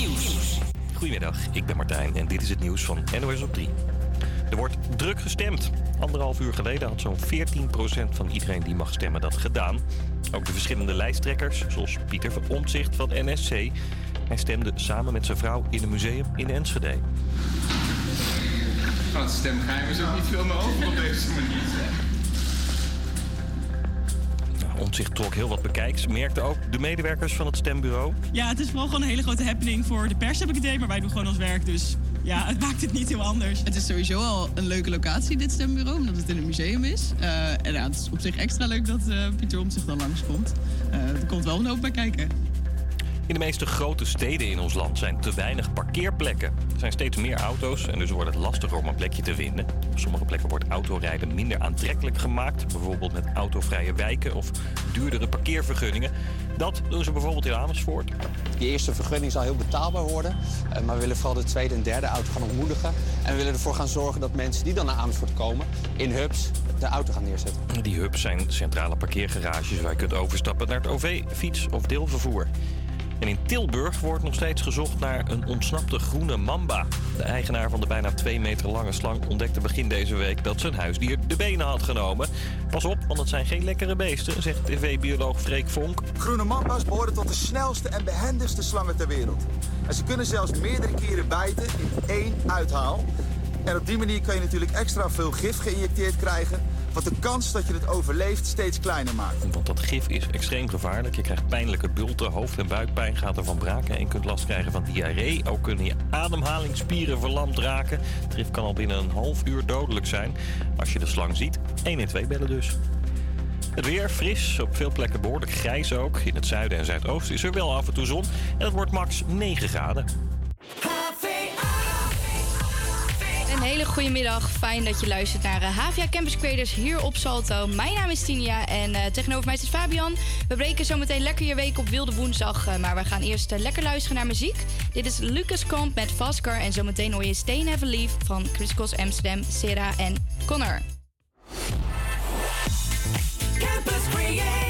Nieuws. Goedemiddag, ik ben Martijn en dit is het nieuws van NOS op 3. Er wordt druk gestemd. Anderhalf uur geleden had zo'n 14% van iedereen die mag stemmen dat gedaan. Ook de verschillende lijsttrekkers, zoals Pieter van Omtzigt van NSC. Hij stemde samen met zijn vrouw in een museum in Enschede. Van het stemgeheim is ook niet veel meer over op deze manier. Omtzigt trok heel wat bekijks. Merkten ook de medewerkers van het stembureau. Ja, het is vooral gewoon een hele grote happening voor de pers, heb ik het idee. Maar wij doen gewoon ons werk, dus ja, het maakt het niet heel anders. Het is sowieso al een leuke locatie, dit stembureau, omdat het in een museum is. Uh, en ja, het is op zich extra leuk dat uh, Pieter Omtzigt dan langskomt. Uh, er komt wel een hoop bij kijken. In de meeste grote steden in ons land zijn te weinig parkeerplekken. Er zijn steeds meer auto's en dus wordt het lastiger om een plekje te vinden. Op sommige plekken wordt autorijden minder aantrekkelijk gemaakt. Bijvoorbeeld met autovrije wijken of duurdere parkeervergunningen. Dat doen ze bijvoorbeeld in Amersfoort. Die eerste vergunning zal heel betaalbaar worden. Eh, maar we willen vooral de tweede en derde auto gaan ontmoedigen. En we willen ervoor gaan zorgen dat mensen die dan naar Amersfoort komen... in hubs de auto gaan neerzetten. Die hubs zijn centrale parkeergarages waar je kunt overstappen naar het OV, fiets of deelvervoer. En in Tilburg wordt nog steeds gezocht naar een ontsnapte groene mamba. De eigenaar van de bijna 2 meter lange slang ontdekte begin deze week dat zijn huisdier de benen had genomen. Pas op, want het zijn geen lekkere beesten, zegt tv-bioloog Freek Vonk. Groene mamba's behoren tot de snelste en behendigste slangen ter wereld. En ze kunnen zelfs meerdere keren bijten in één uithaal. En op die manier kan je natuurlijk extra veel gif geïnjecteerd krijgen wat de kans dat je het overleeft steeds kleiner maakt. Want dat gif is extreem gevaarlijk. Je krijgt pijnlijke bulten, hoofd- en buikpijn gaat ervan braken... en je kunt last krijgen van diarree. Ook kunnen je ademhalingsspieren verlamd raken. Het gif kan al binnen een half uur dodelijk zijn. Als je de slang ziet, 112 bellen dus. Het weer fris, op veel plekken behoorlijk grijs ook. In het zuiden en zuidoosten is er wel af en toe zon. En het wordt max 9 graden. Een hele goede middag. Fijn dat je luistert naar HVA Campus Creators hier op Salto. Mijn naam is Tinia en uh, tegenover mij zit Fabian. We breken zometeen lekker je week op Wilde Woensdag. Uh, maar we gaan eerst lekker luisteren naar muziek. Dit is Lucas Comp met Fastcar. En zometeen hoor je Stay Never Leave van Chris Amsterdam, Sarah en Connor. Campus Creators,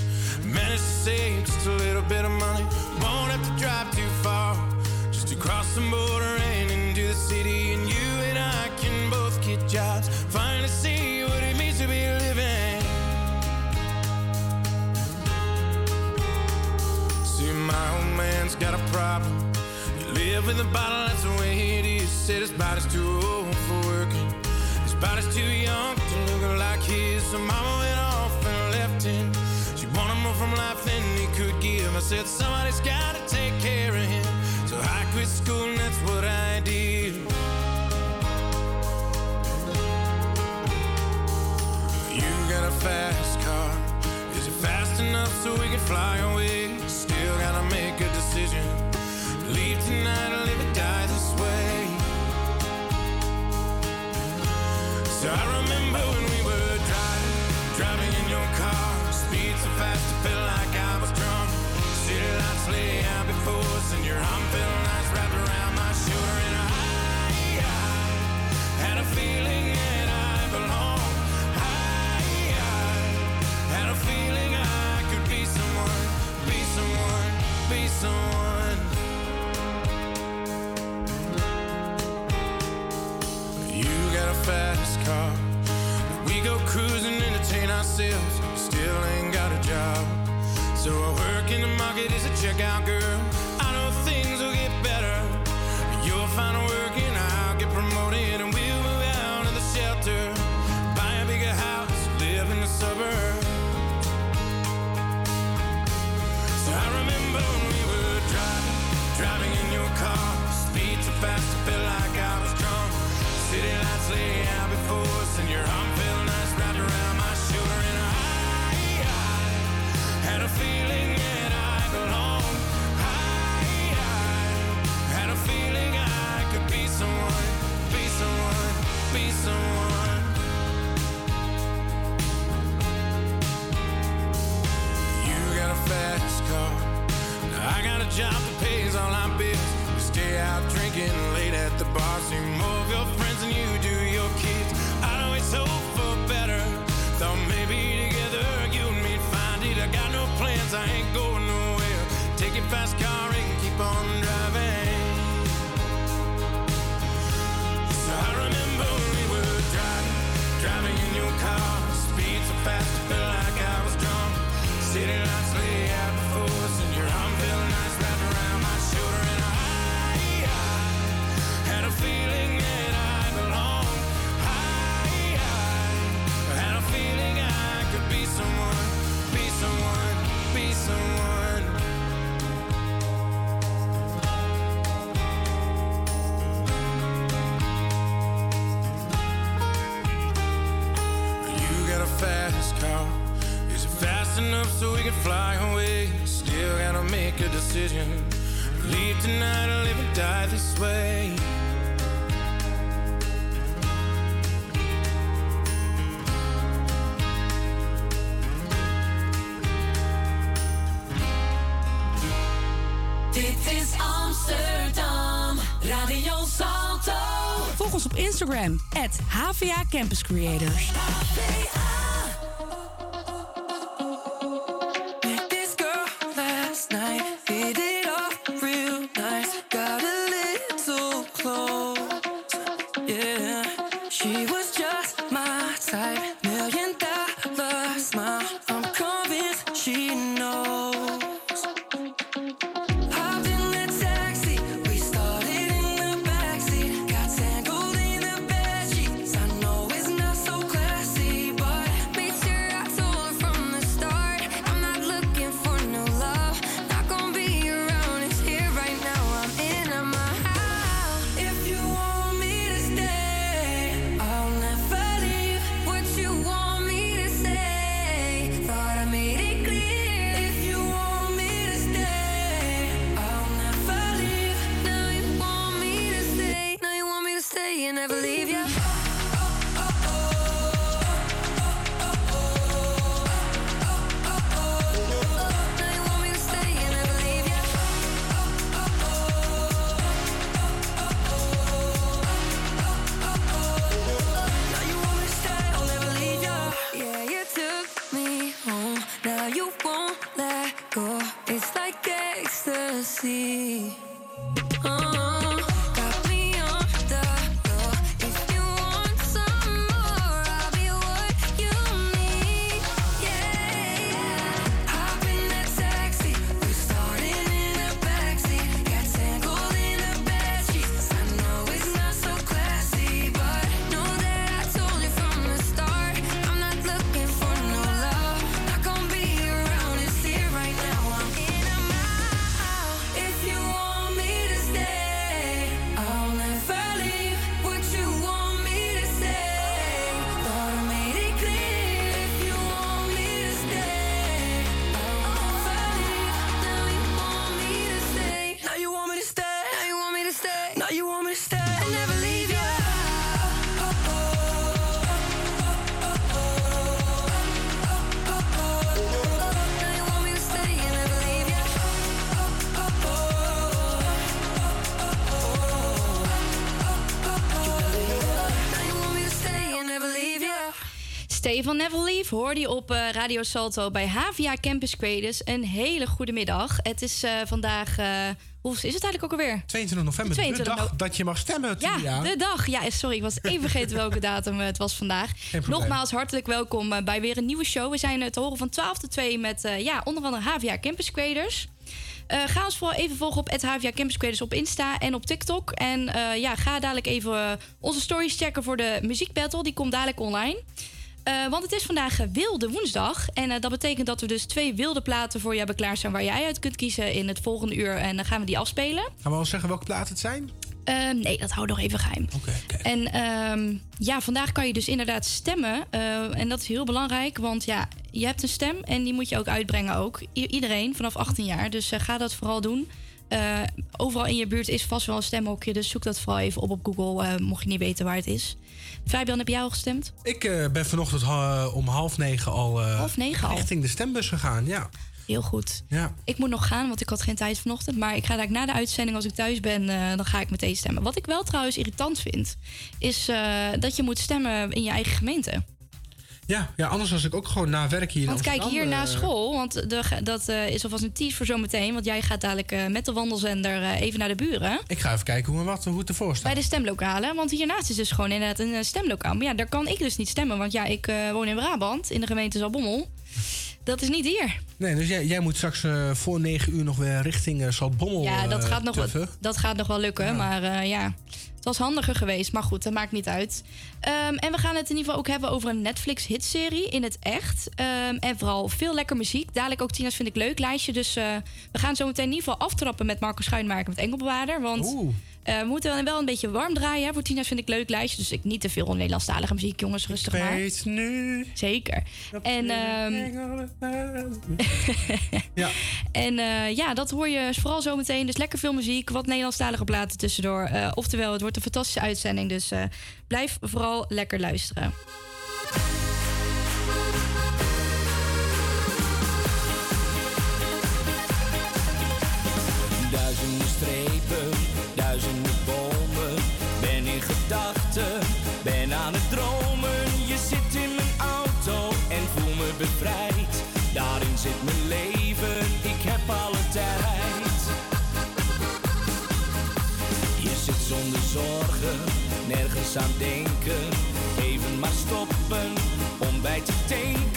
Managed to save just a little bit of money. Won't have to drive too far. Just to cross the border and into the city. And you and I can both get jobs. Finally see what it means to be living. See, my old man's got a problem. You live with a bottle, that's the way it is. Said his body's too old for working. His body's too young to look like his. So mama went off and left him. Wanted more from life than he could give. I said, somebody's gotta take care of him. So I quit school and that's what I did. You got a fast car. Is it fast enough so we can fly away? Still gotta make a decision. Leave tonight or live or die this way. So I remember Still ain't got a job. So I work in the market as a checkout girl. job that pays all our bills. We stay out drinking late at the bar. See more of your friends than you do your kids. I always hope for better. Thought maybe together you and me'd find it. I got no plans, I ain't going nowhere. Take your fast car and keep on driving. So I remember we were driving, driving in your car. Speed so fast, I felt like I was drunk. City lights listen up so we can fly away. Still gotta make a decision. Leave tonight or live and die this way. Dit is Amsterdam, Radio Salto. Volg ons op Instagram, at HVA Campus Creators. hoor die op eh, Radio Salto bij Havia Campus Creators. Een hele goede middag. Het is eh, vandaag... Eh, hoe is het eigenlijk ook alweer? 22 november, de dag dat je mag stemmen. Ja, de dag. Ja, sorry, ik was even vergeten welke datum het was vandaag. Nogmaals, hartelijk welkom bij weer een nieuwe show. We zijn te horen van 12 tot 2 met ja, onder andere Havia Campus Creators. Ga ons vooral even volgen op #HaviaCampusQuaders HVA Campus Creators op Insta en op TikTok. En ja, ga dadelijk even onze stories checken voor de muziekbattle. Die komt dadelijk online. Eh, want het is vandaag Wilde Woensdag. En eh, dat betekent dat we dus twee wilde platen voor jou hebben zijn waar jij uit kunt kiezen in het volgende uur. En dan gaan we die afspelen. Gaan we al zeggen welke platen het zijn? Ehm, nee, dat hou nog even geheim. Oké. En ehm, ja, vandaag kan je dus inderdaad stemmen. Eh, en dat is heel belangrijk, want ja, je hebt een stem en die moet je ook uitbrengen ook. Iedereen vanaf 18 jaar, dus ga dat vooral doen. overal in je buurt is vast wel een stemhokje, dus zoek dat vooral even op op Google, mocht je niet weten waar het is. Fabian, heb jij al gestemd? Ik eh, ben vanochtend ha- om half negen al, eh, Half negen al? richting de stembus gegaan. Ja. Heel goed. Ja. Ik moet nog gaan, want ik had geen tijd vanochtend. Maar ik ga daar na de uitzending, als ik thuis ben, eh, dan ga ik meteen stemmen. Wat ik wel trouwens irritant vind, is dat je moet stemmen in je eigen gemeente. Ja, ja, anders was ik ook gewoon na werk hier Want kijk, hier na eh, school, want de, dat eh, is alvast een tease voor zometeen. Want jij gaat dadelijk eh, met de wandelzender even naar de buren. Ik ga even kijken hoe, wat, hoe het ervoor staat. Bij de stemlokalen. Want hiernaast is dus gewoon inderdaad een stemlokaal. Maar ja, daar kan ik dus niet stemmen. Want ja, ik woon in Brabant, in de gemeente Zalbommel. Dat is niet hier. Nee, dus jij, jij moet straks eh, voor negen uur nog weer richting uh, Zaltbommel Ja, dat eh, gaat, nog, wel- dat gaat nog wel lukken. Maar ja, het was handiger geweest. Maar goed, dat maakt niet uit. Ehm, en we gaan het in ieder geval ook hebben over een Netflix-hitserie in het echt. Ehm, en vooral veel lekker muziek. Dadelijk ook Tina's vind ik leuk lijstje. Dus we gaan zo meteen in ieder geval aftrappen met Marco Schuinmaker met Engelbewaarder. Want eh, we moeten wel een beetje warm draaien hè, voor Tina's vind ik leuk lijstje. Dus ik niet te veel Nederlandstalige muziek, jongens. Rustig maar. Weet nu. Zeker. En, ehm, ja. en eh, ja, dat hoor je vooral zo meteen. Dus lekker veel muziek, wat Nederlandstalige platen tussendoor. Eh, oftewel, het wordt een fantastische uitzending. Dus eh, blijf vooral lekker luisteren. Aan denken. Even maar stoppen om bij te tanken.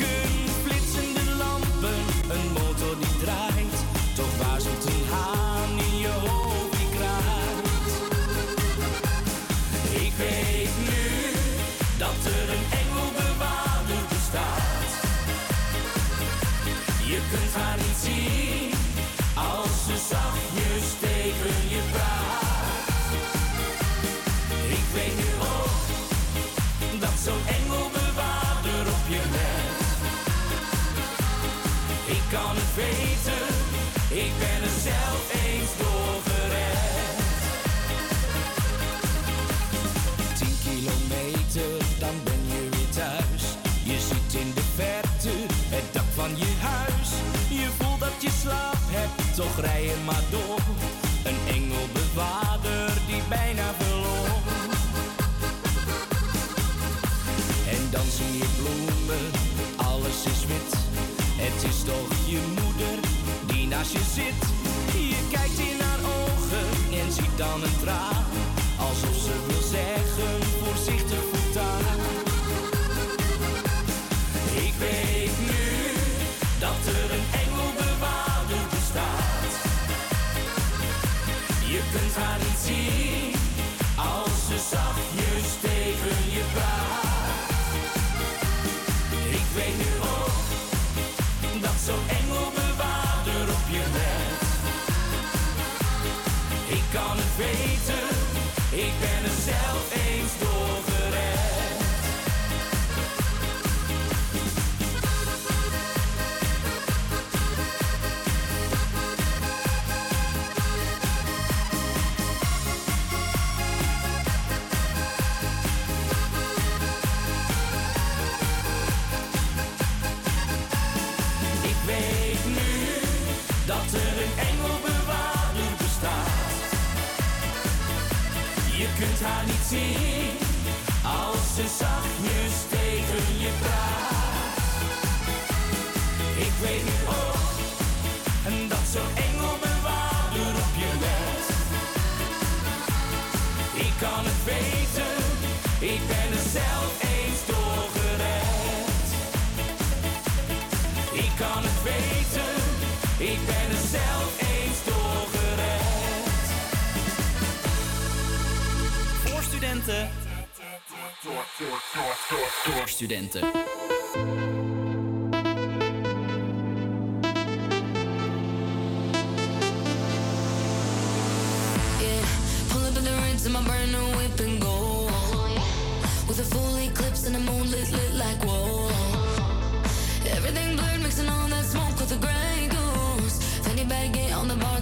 Toch rij je maar door. Een engelbewaarder die bijna verloor. En dan zie je bloemen, alles is wit. Het is toch je moeder die naast je zit. Je kijkt in haar ogen en ziet dan een traan. Alsof ze Doorstudenten. Doorstudenten. Yeah, pull up in the rinse in my burner whip and go. With a full eclipse and a moonlit lit like whoa. Everything blurred, mixing all that smoke with a gray goose. Fanny bag on the.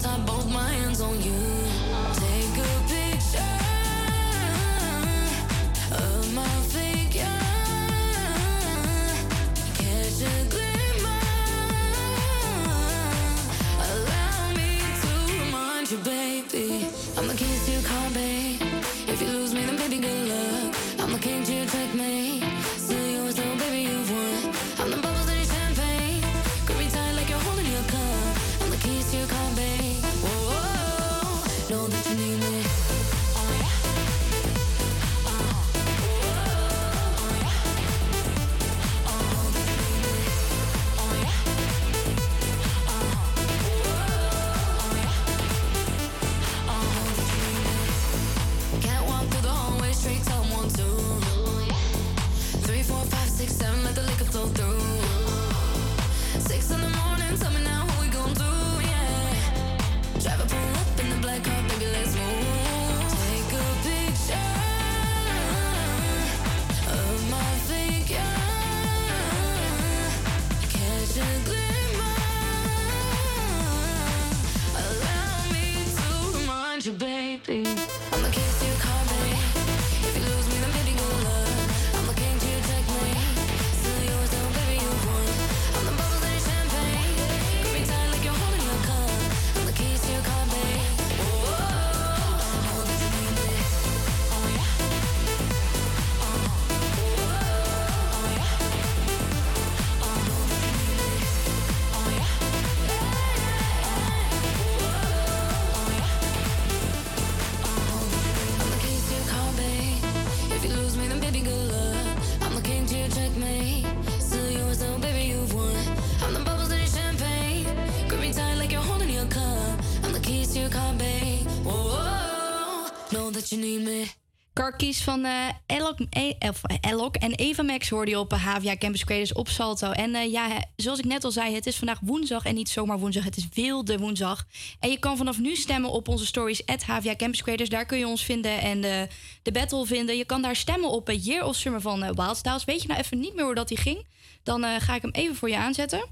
Kies van eh Elok, E- of, eh, Elok en Eva Max hoorde je op eh, HVA Campus Creators op Salto. En eh, ja, zoals ik net al zei, het is vandaag woensdag en niet zomaar woensdag. Het is wilde woensdag. En je kan vanaf nu stemmen op onze stories at HVA Campus Creators. Daar kun je ons vinden en de, de battle vinden. Je kan daar stemmen op eh, Year of Summer van eh, Wildstyles. Weet je nou even niet meer hoe dat die ging? Dan eh, ga ik hem even voor je aanzetten.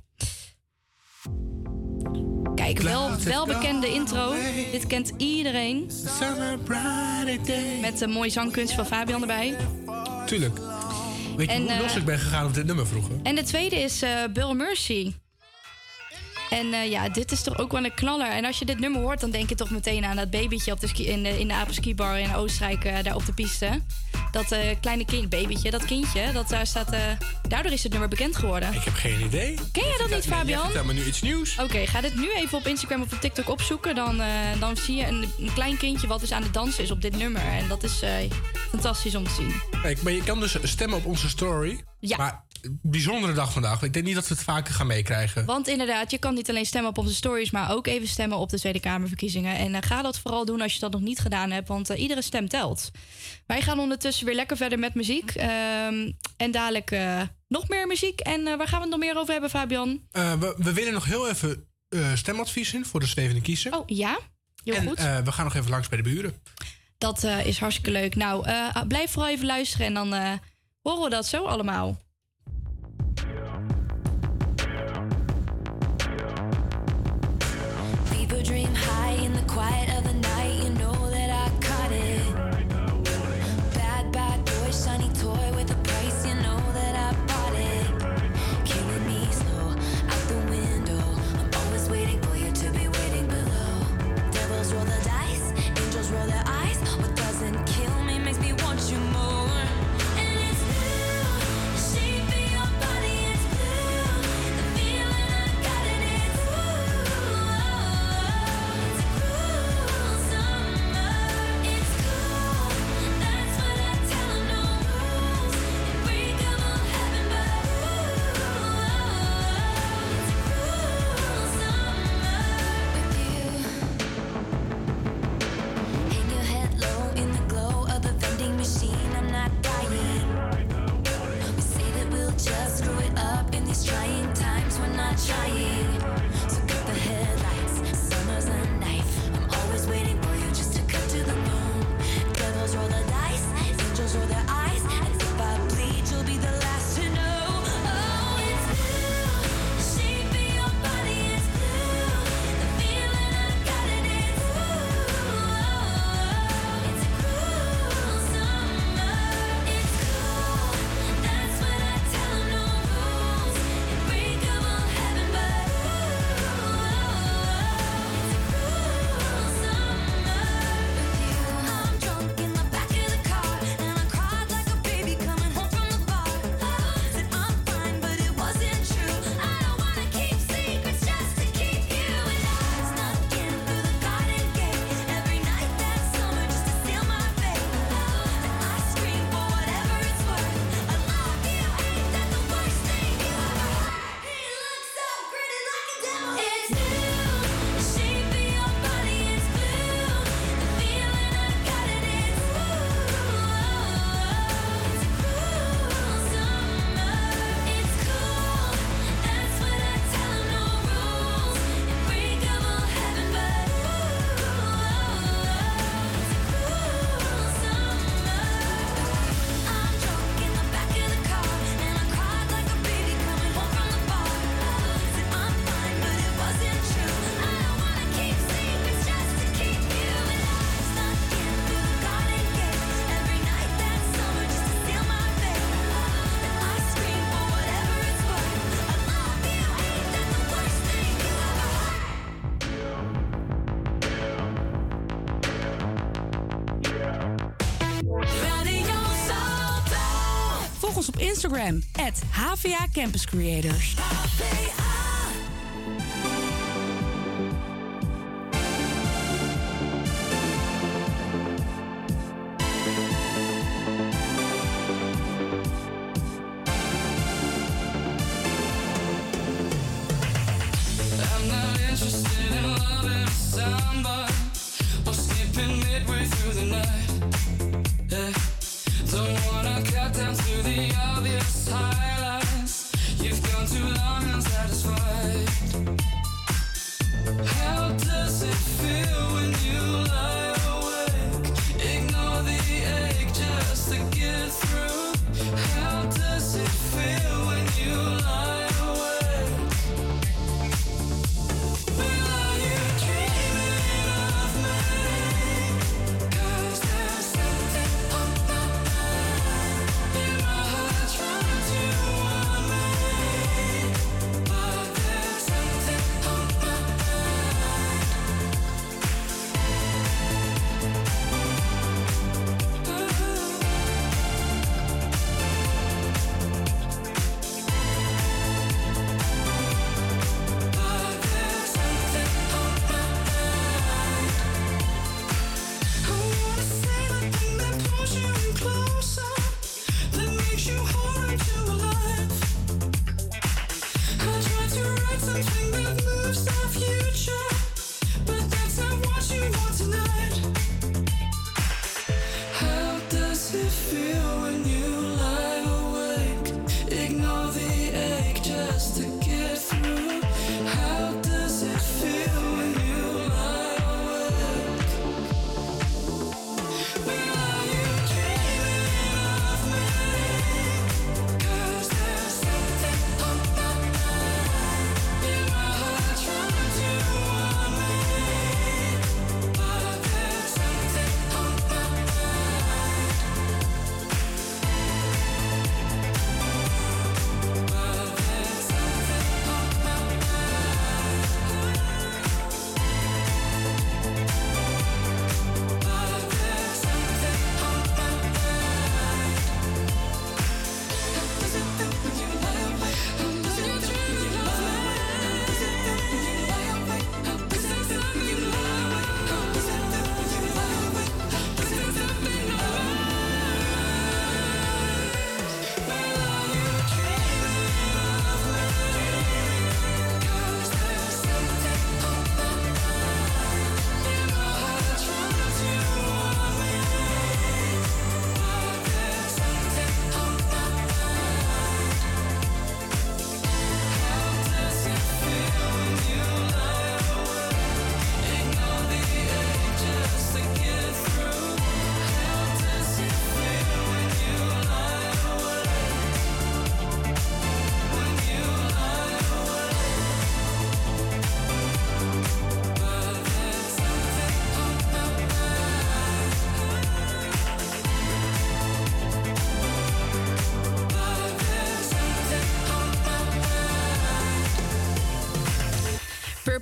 Kijk, wel, wel bekende intro. Dit kent iedereen. Met de mooie zangkunst van Fabian erbij. Tuurlijk. Weet je En, hoe eh, los ik ben gegaan op dit nummer vroeger? En de tweede is eh Bill Mercy. En eh, ja, dit is toch ook wel een knaller. En als je dit nummer hoort, dan denk je toch meteen aan dat babytje op de ski, in, de, in de apenskibar in Oostenrijk, eh, daar op de piste. Dat eh, kleine kind, babytje, dat kindje, dat daar staat. daardoor is het nummer bekend geworden. Ik heb geen idee. Ken jij dat niet, Fabian? Vertel me nu iets nieuws. Oké, ga dit nu even op Instagram of op TikTok opzoeken. Dan, dan zie je een, een klein kindje wat dus aan het dansen is op dit nummer. En dat is fantastisch om te zien. Kijk, maar je kan dus stemmen op onze story. Ja. Maar bijzondere dag vandaag. Ik denk niet dat we het vaker gaan meekrijgen. Want inderdaad, je kan niet alleen stemmen op onze stories, maar ook even stemmen op de Tweede Kamerverkiezingen. En eh, ga dat vooral doen als je dat nog niet gedaan hebt, want eh, iedere stem telt. Wij gaan ondertussen weer lekker verder met muziek. Ehm, en dadelijk eh, nog meer muziek. En eh, waar gaan we het nog meer over hebben, Fabian? Eh, we, we willen nog heel even eh, stemadvies in voor de Stevende Kiezer. Oh ja, heel en goed. eh, we gaan nog even langs bij de buren. Dat eh, is hartstikke leuk. Nou, eh, blijf vooral even luisteren en dan eh, horen we dat zo allemaal. Instagram, at HVA Campus Creators.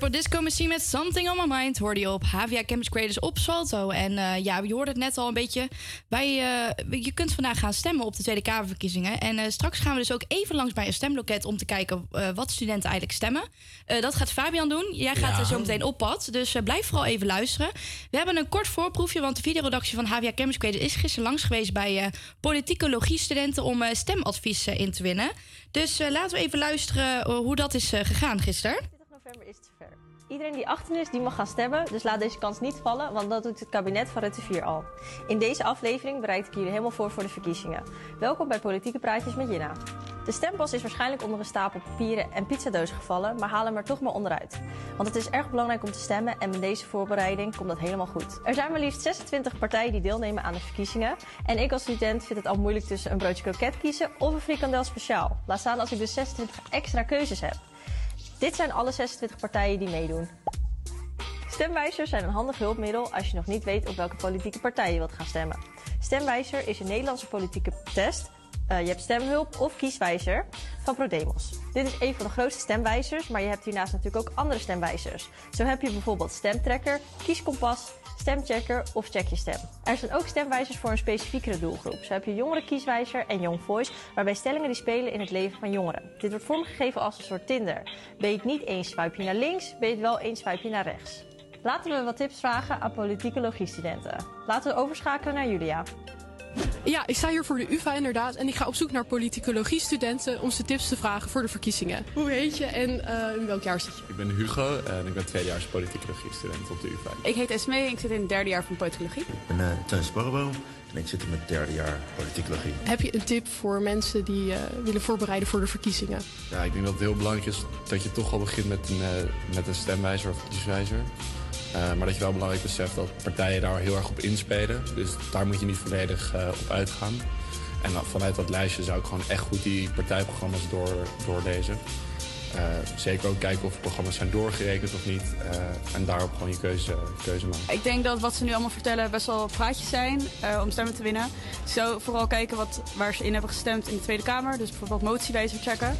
Purple Disco Machine met Something on My Mind hoorde je op HVA Campus Creators op Salto. En eh, ja, je hoorde het net al een beetje. Wij, eh, je kunt vandaag gaan stemmen op de Tweede Kamerverkiezingen. En eh, straks gaan we dus ook even langs bij een stemloket om te kijken wat studenten eigenlijk stemmen. Dat gaat Fabian doen. Jij gaat Ja. er zo meteen op pad. Dus blijf vooral even luisteren. We hebben een kort voorproefje, want de videoredactie van HVA Campus Creators is gisteren langs geweest bij eh politicologie studenten om stemadvies in te winnen. Dus laten we even luisteren hoe dat is gegaan gisteren. Iedereen die 18 is, die mag gaan stemmen. Dus laat deze kans niet vallen, want dat doet het kabinet van Rutte 4 al. In deze aflevering bereid ik jullie helemaal voor voor de verkiezingen. Welkom bij Politieke Praatjes met Jina. De stembos is waarschijnlijk onder een stapel papieren en pizzadoos gevallen, maar haal hem er toch maar onderuit. Want het is erg belangrijk om te stemmen en met deze voorbereiding komt dat helemaal goed. Er zijn maar liefst 26 partijen die deelnemen aan de verkiezingen. En ik als student vind het al moeilijk tussen een broodje kroket kiezen of een frikandel speciaal. Laat staan als ik dus 26 extra keuzes heb. Dit zijn alle 26 partijen die meedoen. Stemwijzers zijn een handig hulpmiddel als je nog niet weet op welke politieke partij je wilt gaan stemmen. Stemwijzer is een Nederlandse politieke test Eh, je hebt stemhulp of kieswijzer van ProDemos. Dit is een van de grootste stemwijzers, maar je hebt hiernaast natuurlijk ook andere stemwijzers. Zo heb je bijvoorbeeld Stemtrekker, Kieskompas, Stemchecker of Check je Stem. Er zijn ook stemwijzers voor een specifiekere doelgroep. Zo heb je Jongeren Kieswijzer en Young Voice, waarbij stellingen die spelen in het leven van jongeren. Dit wordt vormgegeven als een soort Tinder. Ben je het niet eens, swipe je naar links, ben je het wel eens, swipe je naar rechts. Laten we wat tips vragen aan politieke logiestudenten. Laten we overschakelen naar Julia. Ja, ik sta hier voor de UvA inderdaad en ik ga op zoek naar politicologie-studenten om ze tips te vragen voor de verkiezingen. Hoe heet je en eh, in welk jaar zit je? Ik ben Hugo en ik ben tweedejaars politicologie-student op de UvA. Ik heet Esme en ik zit in het derde jaar van politicologie. Ik ben uh, Teun Sparreboom en ik zit in mijn derde jaar politicologie. Heb je een tip voor mensen die uh, willen voorbereiden voor de verkiezingen? Ja, ik denk dat het heel belangrijk is dat je toch al begint met een, uh, met een stemwijzer of kieswijzer. Uh, maar dat je wel belangrijk beseft dat partijen daar heel erg op inspelen. Dus daar moet je niet volledig uh, op uitgaan. En uh, vanuit dat lijstje zou ik gewoon echt goed die partijprogramma's door, doorlezen. zeker ook kijken of programma's zijn doorgerekend of niet. en daarop gewoon je keuze, maken. Ik denk dat wat ze nu allemaal vertellen best wel praatjes zijn om stemmen te winnen. Zou vooral kijken wat, waar ze in hebben gestemd in de Tweede Kamer. Dus bijvoorbeeld motiewijzer checken.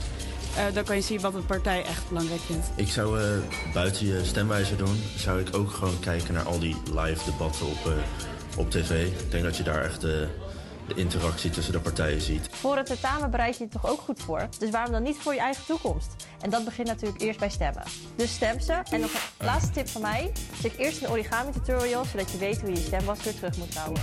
Uh, dan kan je zien wat een partij echt belangrijk vindt. Ik zou uh, buiten je stemwijzer doen, zou ik ook gewoon kijken naar al die live debatten op, uh, op tv. Ik denk dat je daar echt de interactie tussen de partijen ziet. Voor het tentamen bereid je je toch ook goed voor? Dus waarom dan niet voor je eigen toekomst? En dat begint natuurlijk eerst bij stemmen. Dus stem ze. En nog een laatste tip van mij. Check eerst een origami tutorial, zodat je weet hoe je je stemwas weer terug moet houden.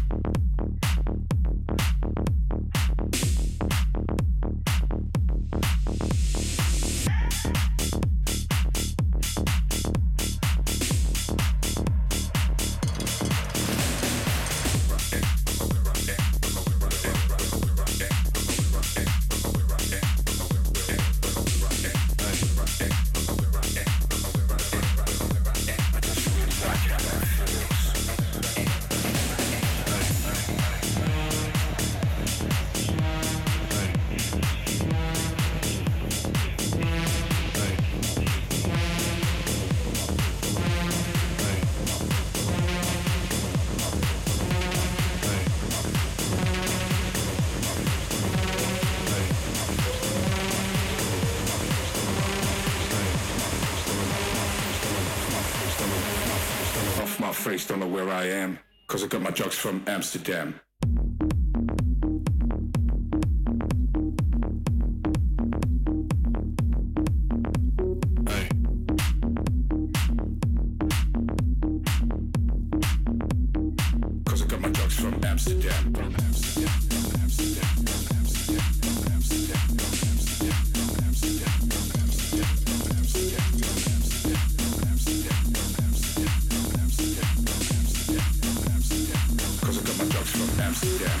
Am. Cause I got my drugs from Amsterdam. Cause I got my drugs from Amsterdam. From Amsterdam. Yeah.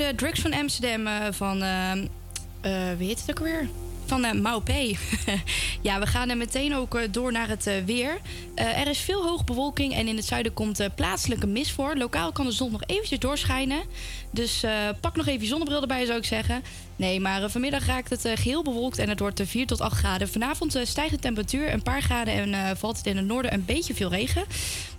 Hoorde Drugs van Amsterdam eh, van. eh, eh, wie heet het ook weer? Van uh, Maupé. ja, we gaan er meteen ook door naar het weer. Er is veel hoge bewolking en in het zuiden komt plaatselijke mist voor. Lokaal kan de zon nog eventjes doorschijnen. Dus pak nog even je zonnebril erbij, zou ik zeggen. Nee, maar vanmiddag raakt het eh, geheel bewolkt en het wordt eh, 4 tot 8 graden. Vanavond stijgt de temperatuur een paar graden en valt het in het noorden een beetje veel regen.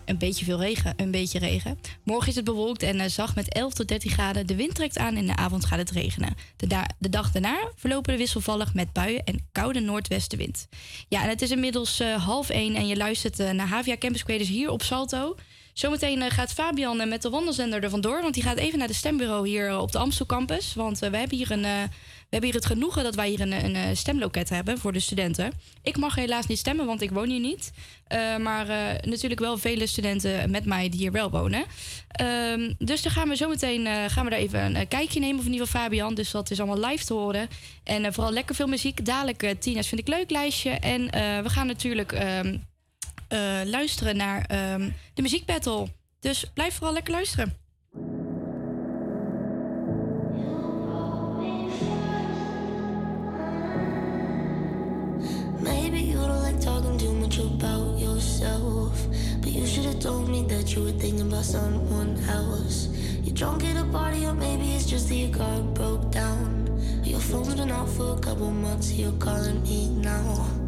Een beetje veel regen, een beetje regen. Morgen is het bewolkt en eh, zacht met 11 tot 13 graden. De wind trekt aan en in de avond gaat het regenen. De, de dag daarna verlopen we wisselvallig met buien en koude noordwestenwind. Ja, en het is inmiddels eh, half één en je luistert eh, naar Havia Campus Creators hier op Salto. Zometeen gaat Fabian met de wandelzender er vandoor, want die gaat even naar de stembureau hier op de Amstel Campus. Want we, hebben hier een, hebben hier het genoegen dat wij hier een, een eh, stemloket hebben voor de studenten. Ik mag helaas niet stemmen, want ik woon hier niet. Eh, maar eh, natuurlijk wel vele studenten met mij die hier wel wonen. Ehm, dus daar gaan we zo meteen gaan we daar even een kijkje nemen, of in ieder geval Fabian. Dus dat is allemaal live te horen. En vooral lekker veel muziek. Dadelijk Tina's vind ik leuk lijstje. En we gaan natuurlijk ehm, eh, luisteren naar ehm, de muziekbattle. Dus blijf vooral lekker luisteren. Told me that you were thinking about someone else. You're drunk at a party, or maybe it's just that your car broke down. Your phone's been out for a couple months, you're calling me now.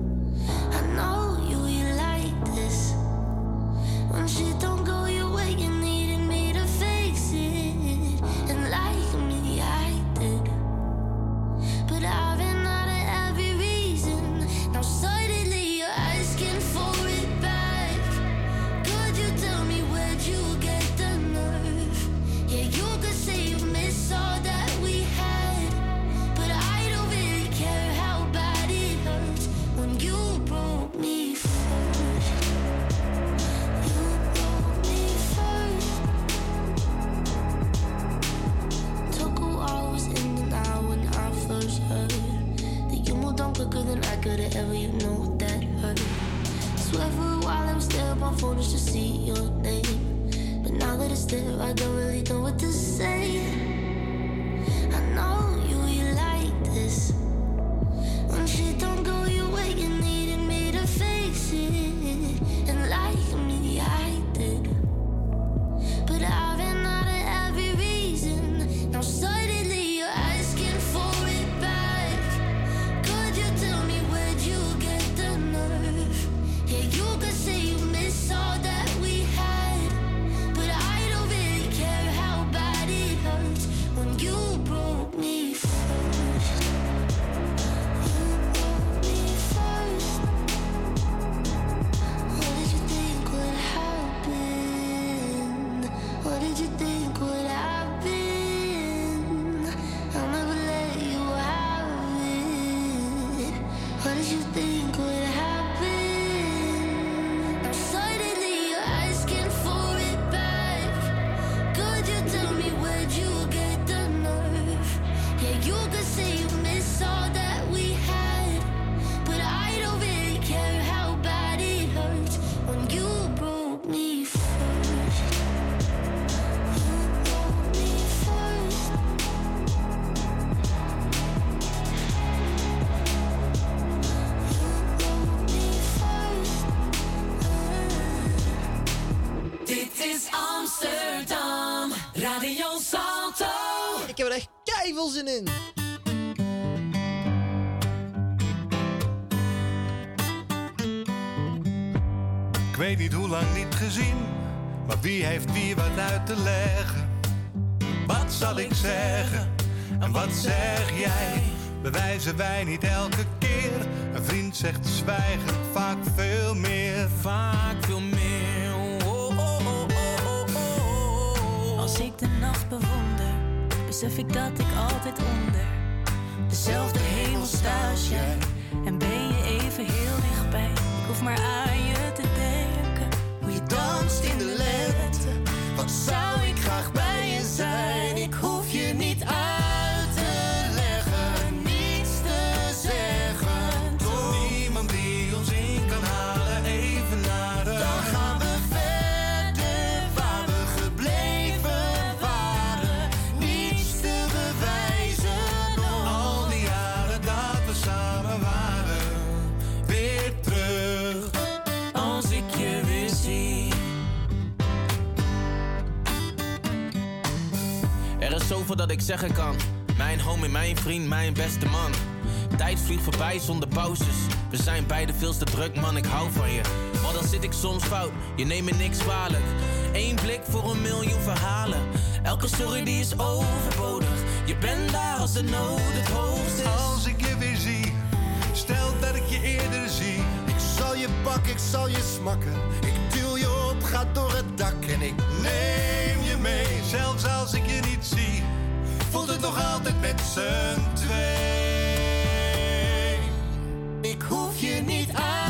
Wij niet elke zeggen kan. Mijn mijn vriend, mijn beste man. Tijd vliegt voorbij zonder pauzes. We zijn beide veel te druk, man, ik hou van je. Maar dan zit ik soms fout, je neemt me niks kwalijk. Eén blik voor een miljoen verhalen. Elke story die is overbodig. Je bent daar als de nood het hoogst is. Als ik je weer zie, stel dat ik je eerder zie. Ik zal je pakken, ik zal je smakken. Ik duw je op, ga door het dak en ik Neem je mee, zelfs als ik je niet zie. Voelt het nog altijd met z'n twee. Ik hoef je niet uit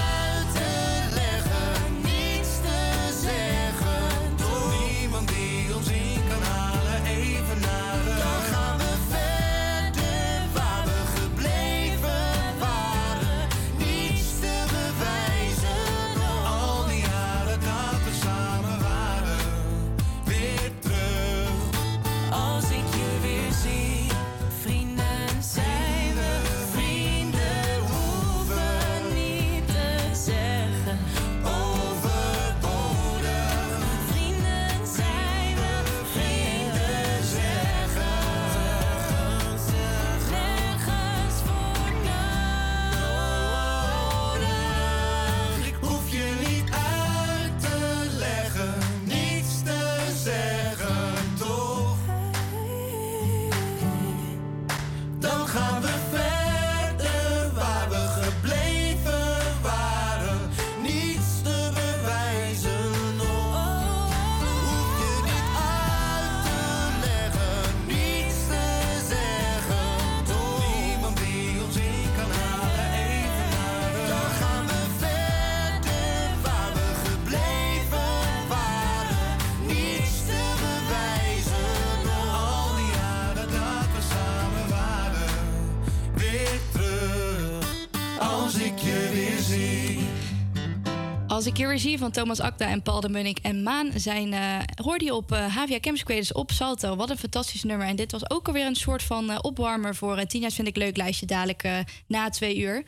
Zie van Thomas Akda en Paul de Munnik en Maan zijn, eh, hoorde je op HVA Campus Creators op Salto. Wat een fantastisch nummer. En dit was ook alweer een soort van eh, opwarmer voor het Tina's Vind ik Leuk lijstje dadelijk na twee uur.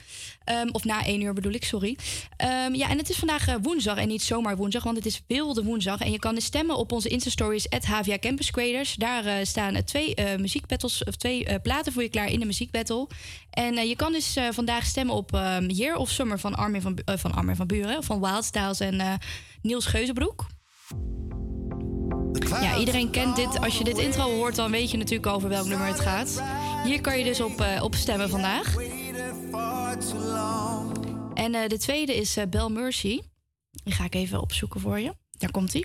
Ehm, of na één uur bedoel ik, sorry. Ehm, ja, en het is vandaag eh, woensdag en niet zomaar woensdag, want het is wilde woensdag. En je kan dus stemmen op onze Insta-stories at HVA Campus. Daar eh, staan eh, twee eh muziekbattles, of twee platen voor je klaar in de muziekbattle. En je kan dus vandaag stemmen op ehm, Year of Summer van Armin van, van, van Buren, van Wild Styles en Niels Geuzenbroek. Ja, iedereen kent dit. Als je dit intro hoort, dan weet je natuurlijk over welk nummer het gaat. Hier kan je dus op, op stemmen vandaag. En eh, de tweede is eh, Bell Mercy. Die ga ik even opzoeken voor je. Daar komt hij.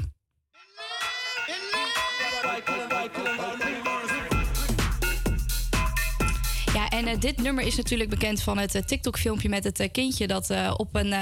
En eh, dit nummer is natuurlijk bekend van het eh, TikTok-filmpje met het eh, kindje dat op, een,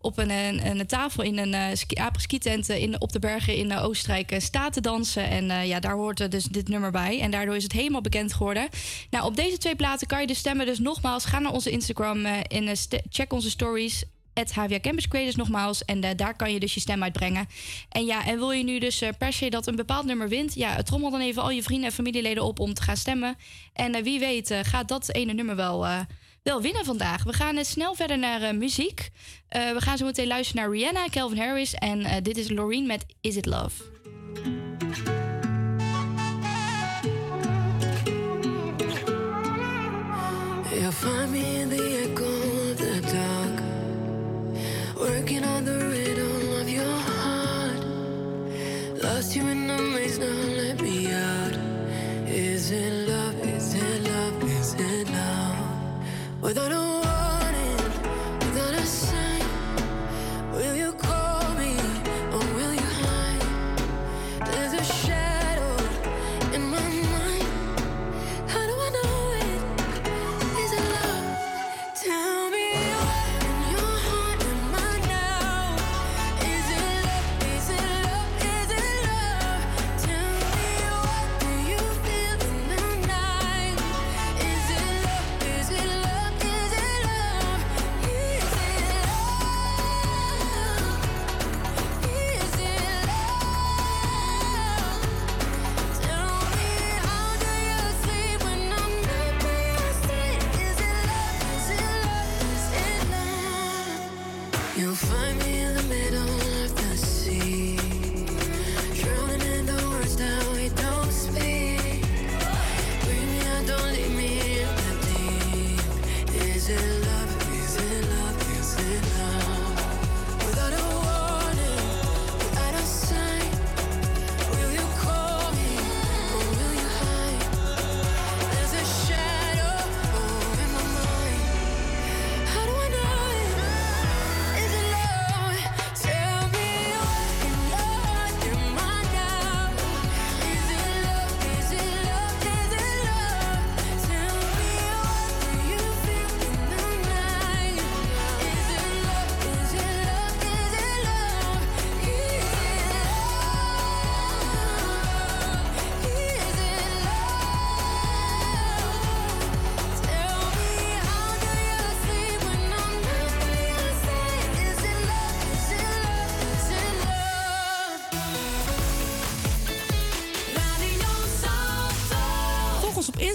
op een, een, tafel in een ski, skitent eh, in, op de bergen in Oostenrijk staat te dansen. En ja, daar hoort dus dit nummer bij. En daardoor is het helemaal bekend geworden. Nou, op deze twee platen kan je dus stemmen. Dus nogmaals, ga naar onze Instagram en check onze stories. Het HVA Campus Creators nogmaals. En eh, daar kan je dus je stem uitbrengen. En ja, en wil je nu dus eh, per se dat een bepaald nummer wint? Ja, trommel dan even al je vrienden en familieleden op om te gaan stemmen. En eh, wie weet gaat dat ene nummer wel, wel winnen vandaag. We gaan snel verder naar muziek. We gaan zo meteen luisteren naar Rihanna, Calvin Harris. En dit is Loreen met Is It Love. Find me in the working on the rhythm of your heart. Lost you in the maze, now let me out. Is it love? Is it love? Is it love? Without a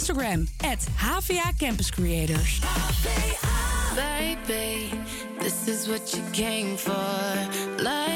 Instagram, HVA Campus Creators. Baby, this is what you came for. Lightning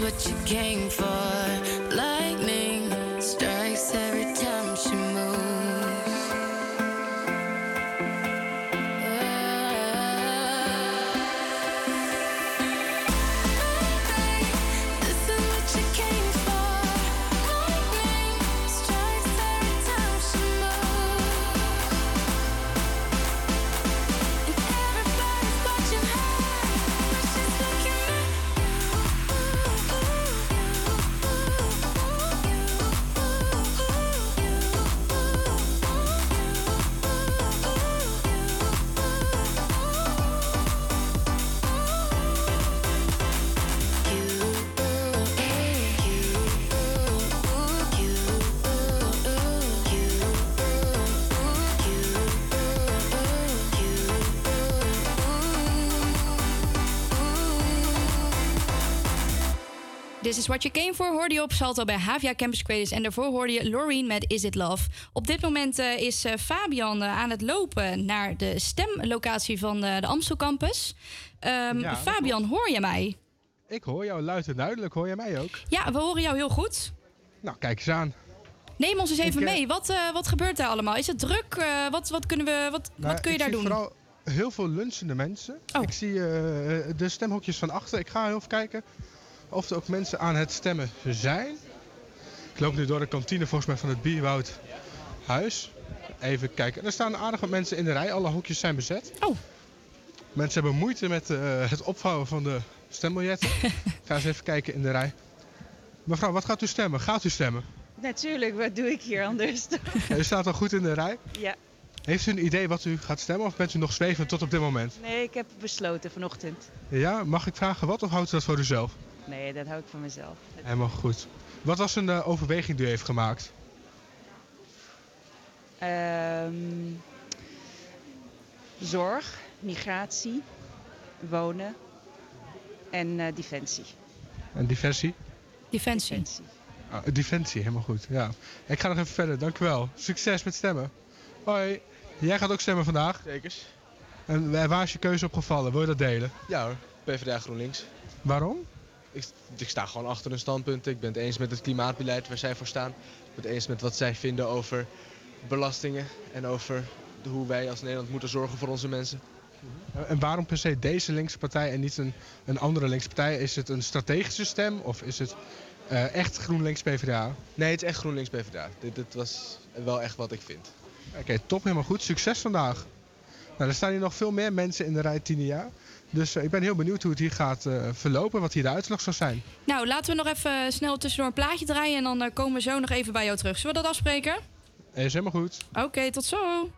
what you came for. This is What You Came For hoorde je op Salto bij Havia Campus Creators. En daarvoor hoorde je Laureen met Is It Love. Op dit moment eh, is eh, Fabian eh, aan het lopen naar de stemlocatie van de Amstel Campus. Ehm, Ja, Fabian, hoor je mij? Ik hoor jou luid en duidelijk. Hoor jij mij ook? Ja, we horen jou heel goed. Nou, kijk eens aan. Neem ons eens even Ik, mee. Wat, wat gebeurt daar allemaal? Is het druk? Wat, wat, kunnen we, wat, Nou, wat kun je daar doen? vooral heel veel lunchende mensen. Oh. Ik zie de stemhokjes van achter. Ik ga heel even kijken of er ook mensen aan het stemmen zijn. Ik loop nu door de kantine volgens mij van het Bierwoud Huis. Even kijken. Er staan aardig wat mensen in de rij. Alle hokjes zijn bezet. Oh. Mensen hebben moeite met eh, het opvouwen van de stembiljetten. Ik ga eens even kijken in de rij. Mevrouw, wat gaat u stemmen? Gaat u stemmen? Natuurlijk, wat doe ik hier anders? Ja, u staat al goed in de rij. ja, Heeft u een idee wat u gaat stemmen of bent u nog zwevend tot op dit moment? nee, ik heb besloten vanochtend. Ja, mag ik vragen wat of houdt u dat voor uzelf? Nee, dat hou ik voor mezelf. Helemaal goed. Wat was een eh, overweging die u heeft gemaakt? Ehm, zorg, migratie, wonen en eh, defensie. En defensie? Defensie. Ah, Defensie, helemaal goed. Ja. Ik ga nog even verder, dankjewel. Succes met stemmen. Hoi. Jij gaat ook stemmen vandaag? Zekers. En wa- waar is je keuze opgevallen? Wil je dat delen? Ja hoor, PvdA GroenLinks. Waarom? Ik, ik sta gewoon achter hun standpunten. Ik ben het eens met het klimaatbeleid waar zij voor staan. Ik ben het eens met wat zij vinden over belastingen en over de- hoe wij als Nederland moeten zorgen voor onze mensen. En waarom per se deze linkse partij en niet een, een andere linkse partij? Is het een strategische stem of is het eh, echt GroenLinks PvdA? Nee, het is echt GroenLinks PvdA. Dit, dit was wel echt wat ik vind. Oké, top, helemaal goed. Succes vandaag. Nou, er staan hier nog veel meer mensen in de rij Tinia. Dus eh, ik ben heel benieuwd hoe het hier gaat eh, verlopen, wat hier de uitslag zal zijn. Nou, laten we nog even snel tussendoor een plaatje draaien en dan eh, komen we zo nog even bij jou terug. Zullen we dat afspreken? Is helemaal goed. Oké, tot zo.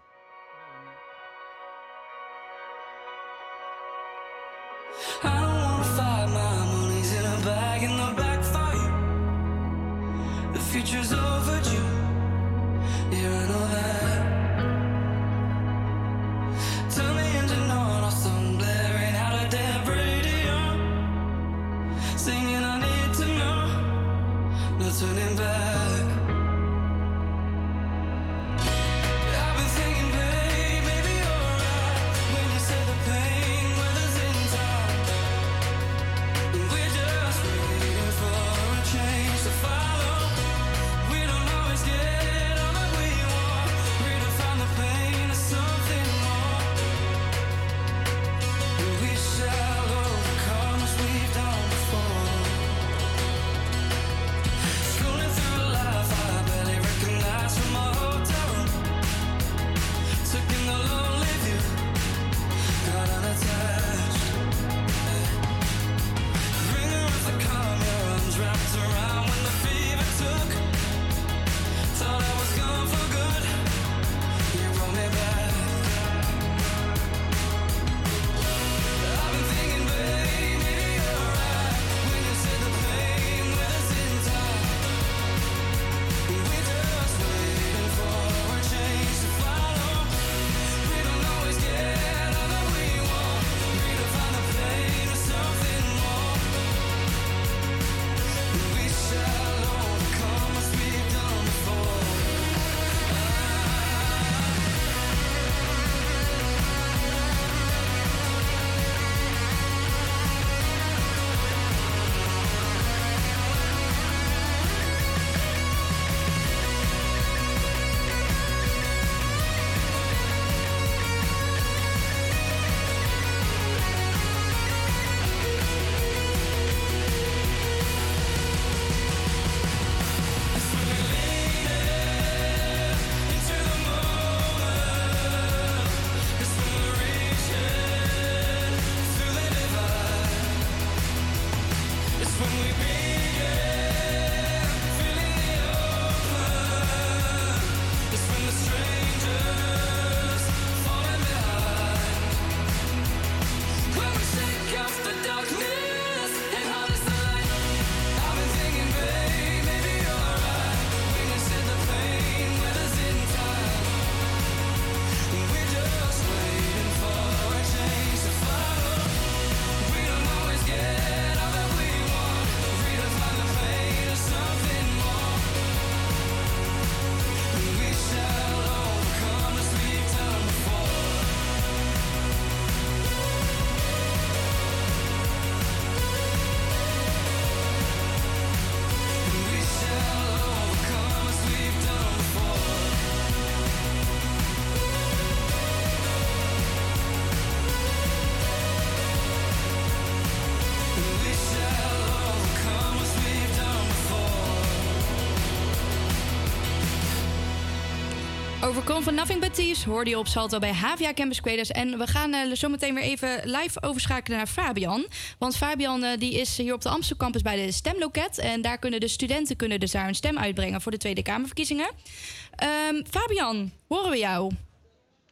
Overkom van Nothing But Thieves hoorde je op Salto bij Havia Campus Creators. En we gaan eh, zo meteen weer even live overschakelen naar Fabian. Want Fabian eh, die is hier op de Amstel Campus bij de Stemloket. En daar kunnen de studenten kunnen dus daar hun stem uitbrengen voor de Tweede Kamerverkiezingen. Ehm, Fabian, horen we jou?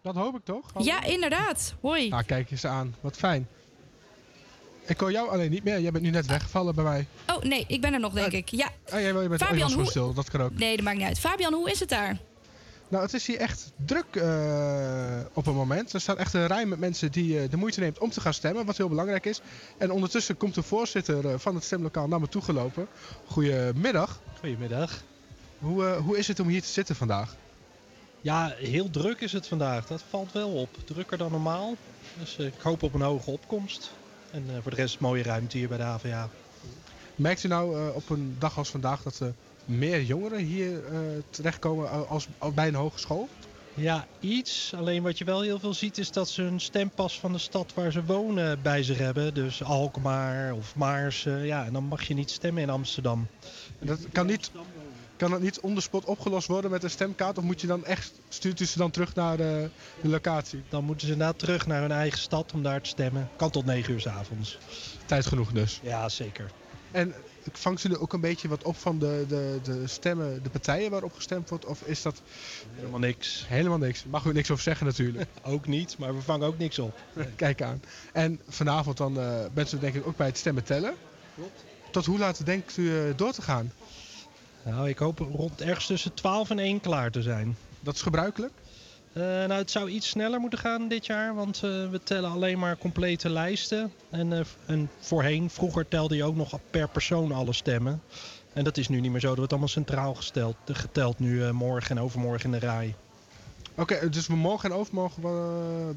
Dat hoop ik toch? Ja, inderdaad. Hoi. Nou, kijk eens aan. Wat fijn. Ik hoor jou alleen niet meer. Jij bent nu net weggevallen bij mij. Oh nee, ik ben er nog denk ik. Ja. Oh, jij, bent Fabian, oh, je gewoon hoe- stil. Dat kan ook. Nee, dat maakt niet uit. Fabian, hoe is het daar? Nou, het is hier echt druk eh, op het moment. Er staat echt een rij met mensen die eh, de moeite neemt om te gaan stemmen, wat heel belangrijk is. En ondertussen komt de voorzitter eh, van het stemlokaal naar me toe gelopen. Goedemiddag. Goedemiddag. Hoe, hoe is het om hier te zitten vandaag? Ja, heel druk is het vandaag. Dat valt wel op. Drukker dan normaal. Dus ik hoop op een hoge opkomst. En voor de rest mooie ruimte hier bij de HVA. Merkt u nou op een dag als vandaag dat er meer jongeren hier eh, terechtkomen als, als bij een hogeschool? Ja, iets. Alleen wat je wel heel veel ziet is dat ze een stempas van de stad waar ze wonen bij zich hebben. Dus Alkmaar of Maarsen. Ja, en dan mag je niet stemmen in Amsterdam. Dat kan niet, kan dat niet on the spot opgelost worden met een stemkaart? Of moet je dan echt, stuurt u ze dan terug naar de, de locatie? Dan moeten ze inderdaad terug naar hun eigen stad om daar te stemmen. Kan tot 9 uur s avonds. Tijd genoeg dus. Ja, zeker. En vangt u er ook een beetje wat op van de, de, de stemmen, de partijen waarop gestemd wordt? Of is dat... Helemaal niks. Helemaal niks. Mag u niks over zeggen natuurlijk. ook niet, maar we vangen ook niks op. Kijk aan. En vanavond dan eh bent u denk ik ook bij het stemmen tellen. Klopt. Tot hoe laat denkt u eh, door te gaan? Nou, ik hoop rond ergens tussen 12 en 1 klaar te zijn. Dat is gebruikelijk? Eh, nou, het zou iets sneller moeten gaan dit jaar, want eh, we tellen alleen maar complete lijsten. En, eh, en voorheen, vroeger telde je ook nog per persoon alle stemmen. En dat is nu niet meer zo, dat wordt allemaal centraal gesteld, geteld nu morgen en overmorgen in de rij. Oké, dus we morgen en overmorgen eh,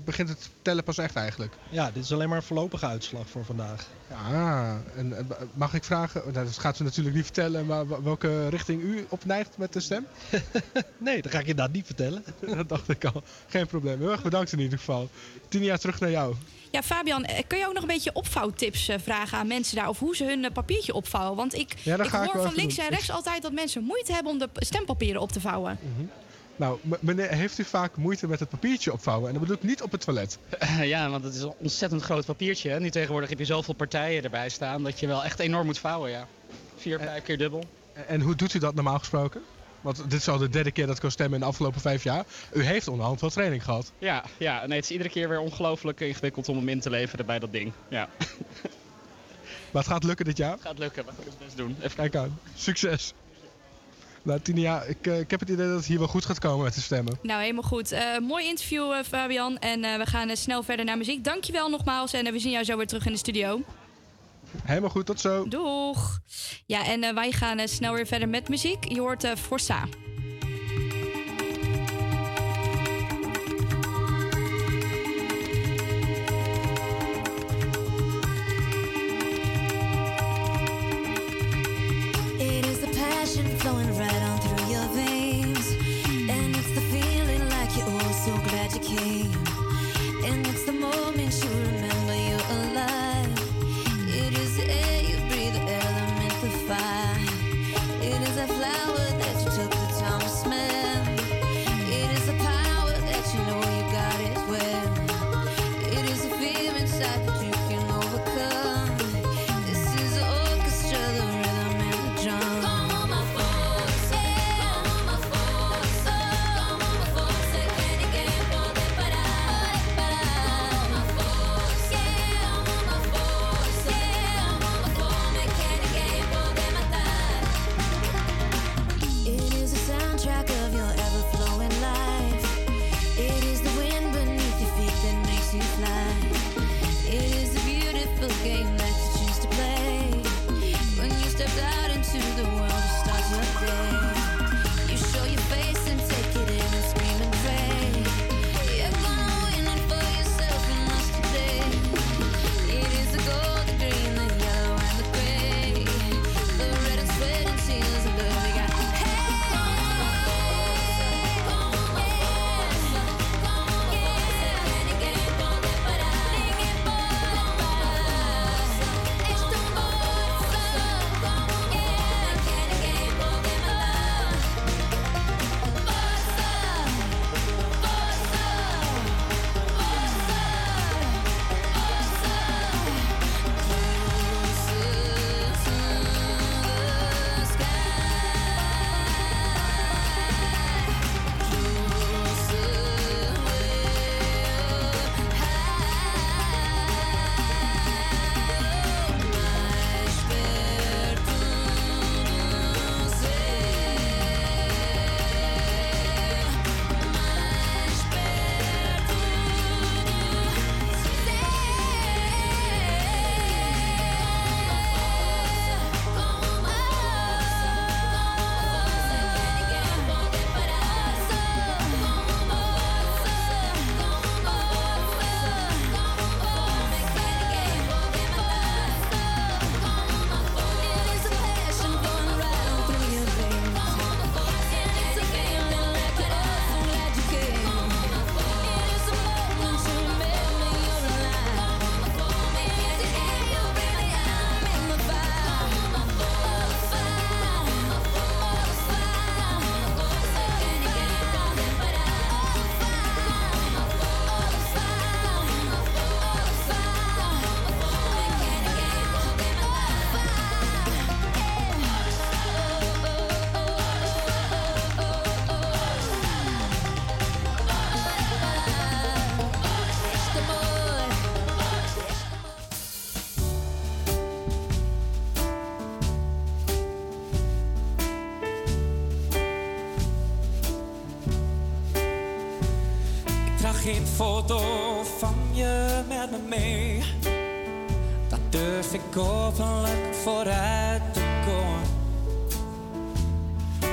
begint het tellen pas echt eigenlijk? Ja, dit is alleen maar een voorlopige uitslag voor vandaag. Ja, en eh, mag ik vragen, nou, dat gaat ze natuurlijk niet vertellen, maar welke richting u opneigt met de stem? nee, dat ga ik inderdaad niet vertellen. dat dacht ik al. Geen probleem. Heel erg bedankt in ieder geval. Tien jaar terug naar jou. Ja, Fabian, eh, kun je ook nog een beetje opvouwtips eh, vragen aan mensen daar? Of hoe ze hun papiertje opvouwen? Want ik, Ja, ik hoor van links doen. en rechts altijd dat mensen moeite hebben om de stempapieren op te vouwen. Nou, meneer, heeft u vaak moeite met het papiertje opvouwen? En dat bedoel ik niet op het toilet. Ja, want het is een ontzettend groot papiertje. hè. Nu tegenwoordig heb je zoveel partijen erbij staan dat je wel echt enorm moet vouwen, ja. Vier, vijf keer dubbel. En hoe doet u dat normaal gesproken? Want dit is al de derde keer dat ik kan stemmen in de afgelopen vijf jaar. U heeft onderhand wel training gehad. Ja, ja, nee, het is iedere keer weer ongelooflijk ingewikkeld om hem in te leveren bij dat ding. Ja, Maar het gaat lukken dit jaar. het gaat lukken. We gaan het best doen. Even Kijk aan. Succes. Nou, Tinia, ik, eh, ik heb het idee dat het hier wel goed gaat komen met de stemmen. Nou, helemaal goed. Eh, mooi interview, eh, Fabian. En we gaan snel verder naar muziek. Dankjewel nogmaals. En we zien jou zo weer terug in de studio. Helemaal goed, tot zo. Doeg. Ja, en wij gaan snel weer verder met muziek. Je hoort Forza. Foto van je met me mee. Dat durf ik openlijk vooruit te komen.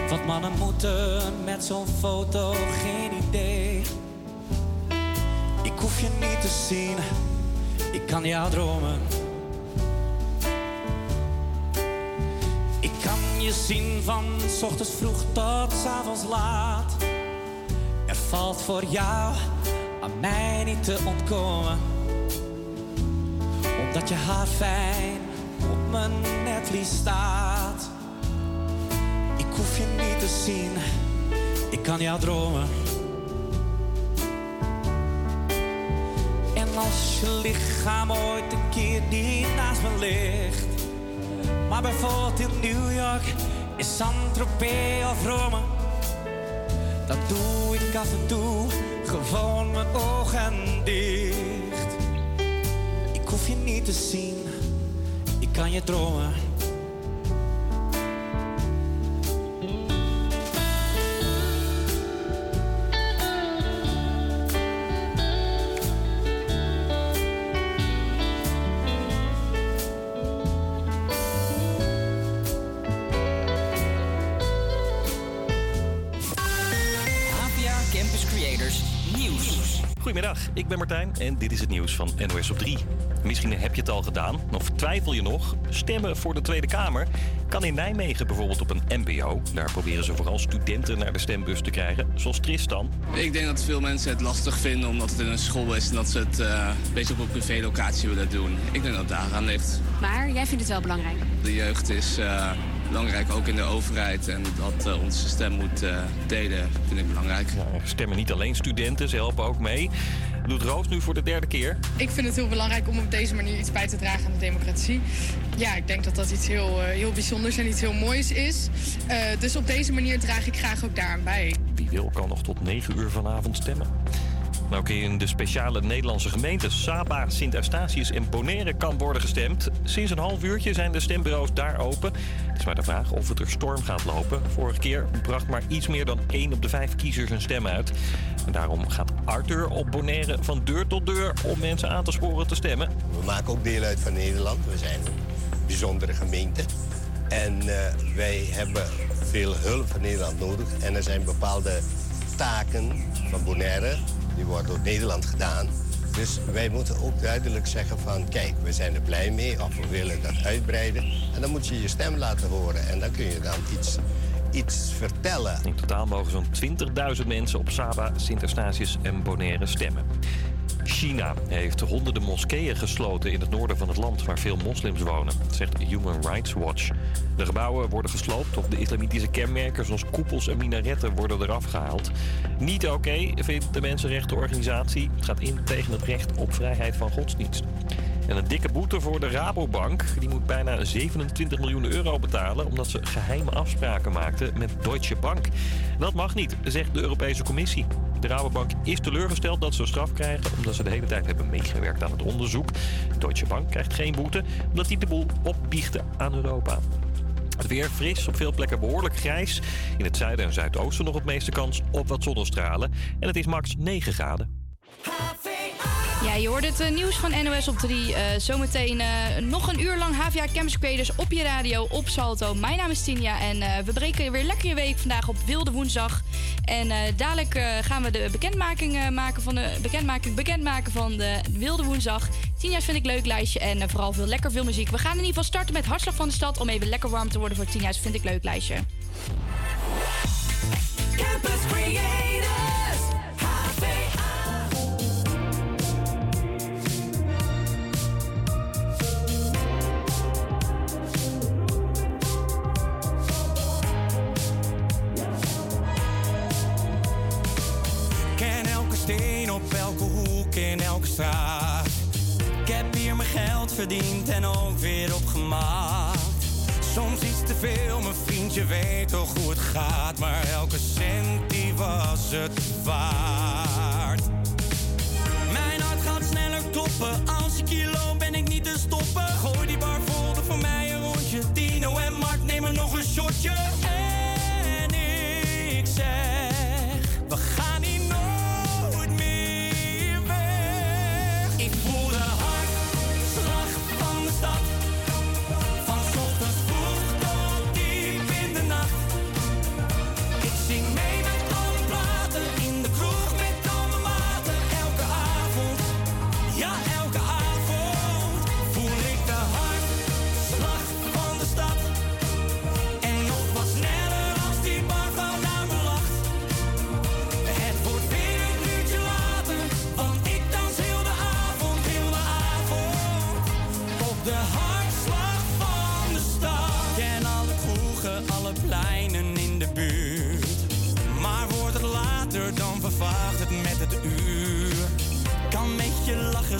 Wat mannen moeten met zo'n foto, geen idee. Ik hoef je niet te zien, ik kan jou dromen. Ik kan je zien van 's ochtends vroeg tot 's avonds laat. Er valt voor jou te ontkomen. Omdat je haar fijn op mijn netvlies staat. Ik hoef je niet te zien, ik kan jou dromen. En als je lichaam ooit een keer niet naast me ligt. Maar bijvoorbeeld in New York, in Saint-Tropez of Rome. Dan doe ik af en toe gewoon mijn ogen dicht. Ik hoef je niet te zien, ik kan je dromen. Ik ben Martijn en dit is het nieuws van NOS op 3. Misschien heb je het al gedaan, of twijfel je nog? Stemmen voor de Tweede Kamer kan in Nijmegen bijvoorbeeld op een MBO. Daar proberen ze vooral studenten naar de stembus te krijgen, zoals Tristan. Ik denk dat veel mensen het lastig vinden omdat het in een school is en dat ze het eh, een beetje op een privélocatie willen doen. Ik denk dat het daaraan ligt. Maar jij vindt het wel belangrijk. De jeugd is eh, belangrijk, ook in de overheid. En dat eh, onze stem moet eh, delen, vind ik belangrijk. Er stemmen niet alleen studenten, ze helpen ook mee. Doet Roos nu voor de derde keer. Ik vind het heel belangrijk om op deze manier iets bij te dragen aan de democratie. Ja, ik denk dat dat iets heel, eh, heel bijzonders en iets heel moois is. Eh, dus op deze manier draag ik graag ook daaraan bij. Wie wil kan nog tot 9 uur vanavond stemmen. Nou, ook in de speciale Nederlandse gemeenten Saba, Sint-Eustatius en Bonaire kan worden gestemd. Sinds een half uurtje zijn de stembureaus daar open. Is maar de vraag of het er storm gaat lopen. Vorige keer bracht maar iets meer dan 1 op de 5 kiezers een stem uit. En daarom gaat Arthur op Bonaire van deur tot deur om mensen aan te sporen te stemmen. We maken ook deel uit van Nederland. We zijn een bijzondere gemeente. En eh, wij hebben veel hulp van Nederland nodig. En er zijn bepaalde taken van Bonaire, die worden door Nederland gedaan. Dus wij moeten ook duidelijk zeggen van, kijk, we zijn er blij mee of we willen dat uitbreiden. En dan moet je je stem laten horen en dan kun je dan iets, iets vertellen. In totaal mogen zo'n 20.000 mensen op Saba, Sint-Eustatius en Bonaire stemmen. China heeft honderden moskeeën gesloten in het noorden van het land waar veel moslims wonen, zegt Human Rights Watch. De gebouwen worden gesloopt of de islamitische kenmerken zoals koepels en minaretten worden eraf gehaald. Niet oké, vindt de mensenrechtenorganisatie. Het gaat in tegen het recht op vrijheid van godsdienst. En een dikke boete voor de Rabobank. Die moet bijna 27 miljoen euro betalen omdat ze geheime afspraken maakte met Deutsche Bank. Dat mag niet, zegt de Europese Commissie. De Rabobank is teleurgesteld dat ze straf krijgen omdat ze de hele tijd hebben meegewerkt aan het onderzoek. Deutsche Bank krijgt geen boete omdat die de boel opbiechten aan Europa. Het weer fris, op veel plekken behoorlijk grijs. In het zuiden en zuidoosten nog het meeste kans op wat zonnestralen. En het is max 9 graden. Ja, je hoort het eh, nieuws van NOS op 3. Eh, zometeen eh, nog een uur lang HVA Campus Creators op je radio op Salto. Mijn naam is Tinja en we breken weer lekker je week vandaag op Wilde Woensdag. En dadelijk gaan we de bekendmaking, maken van de, bekendmaking bekendmaken van de Wilde Woensdag. Tinja's vind ik leuk lijstje en vooral veel lekker veel muziek. We gaan in ieder geval starten met Hartslag van de Stad om even lekker warm te worden voor Tinja's vind ik leuk lijstje. Campus Creators, Ik heb hier mijn geld verdiend en ook weer opgemaakt. Soms iets te veel, mijn vriendje weet toch hoe het gaat. Maar elke cent die was het waard. Mijn hart gaat sneller kloppen. Als ik hier loop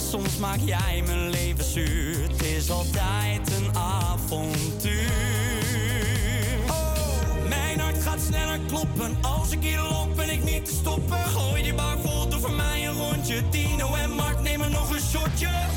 soms maak jij mijn leven zuur. Het is altijd een avontuur. Oh, mijn hart gaat sneller kloppen. Als ik hier loop, ben ik niet te stoppen. Gooi die bar vol, doe voor mij een rondje. Tino en Mark nemen nog een shotje.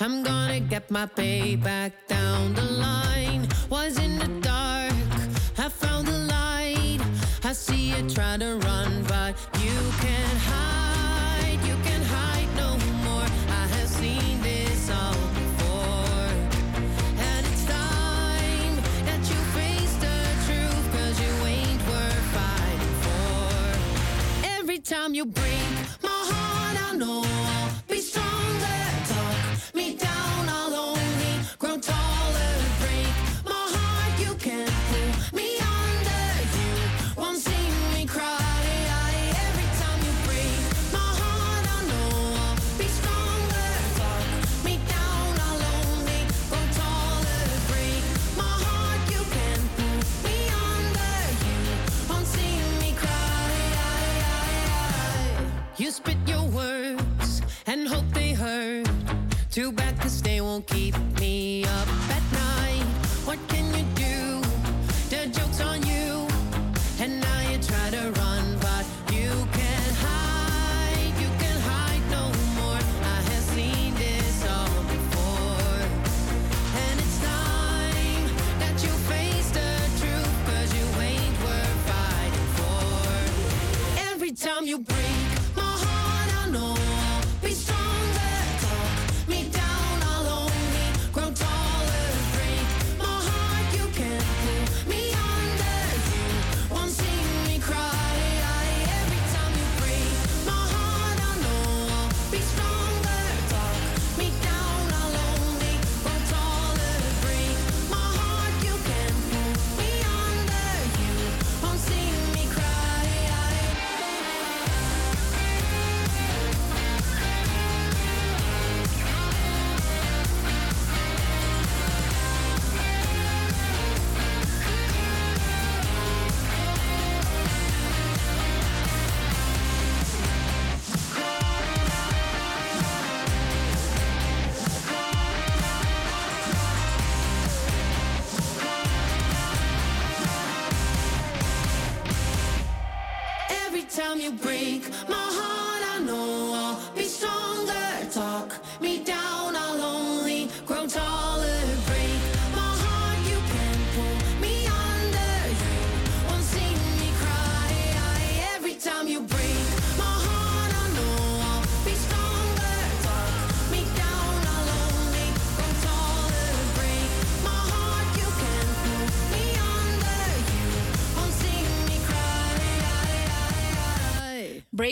I'm gonna get my pay back down the line. Was in the dark, I found the light. I see you try to run, but you can't hide. You can't hide no more. I have seen this all. and it's time and you face the truth Every time you break my heart, I know.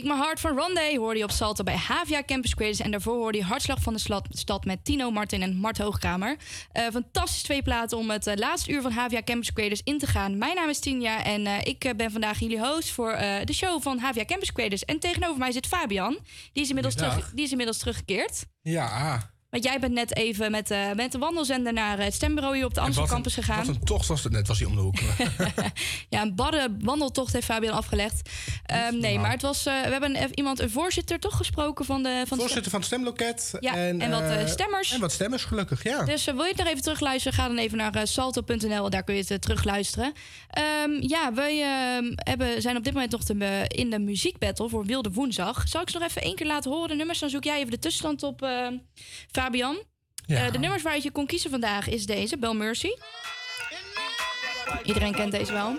Break My Heart van Rondé hoorde je op Salto bij Havia Campus Creators. En daarvoor hoorde je Hartslag van de Stad, met Tino Martin en Mart Hoogkamer. Eh fantastisch twee platen om het eh, laatste uur van Havia Campus Creators in te gaan. Mijn naam is Tinja en eh, ik ben vandaag jullie host voor de show van Havia Campus Creators. En tegenover mij zit Fabian. Die is inmiddels, terug, die is inmiddels teruggekeerd. Ja. Want jij bent net even met, eh, met de wandelzender naar het stembureau hier op de Amstel En wat campus een- gegaan. Wat een tocht was het net, was hij om de hoek. Ja, een barre wandeltocht heeft Fabian afgelegd. Ehm, nee, maar het was, eh, we hebben een, iemand, een voorzitter toch gesproken van de... Van de Voorzitter van het stemloket. Ja, en wat, eh, stemmers. En wat stemmers, gelukkig, ja. Dus eh, wil je het nog even terugluisteren? Ga dan even naar eh, salto.nl. Daar kun je het eh, terugluisteren. Ehm, ja, we ehm, hebben, zijn op dit moment nog de, in de muziekbattle voor Wilde Woensdag. Zal ik ze nog even één keer laten horen, de nummers? Dan zoek jij even de tussenstand op, Fabian. Eh, de nummers waar je kon kiezen vandaag is deze, Bel Mercy. Iedereen kent deze wel.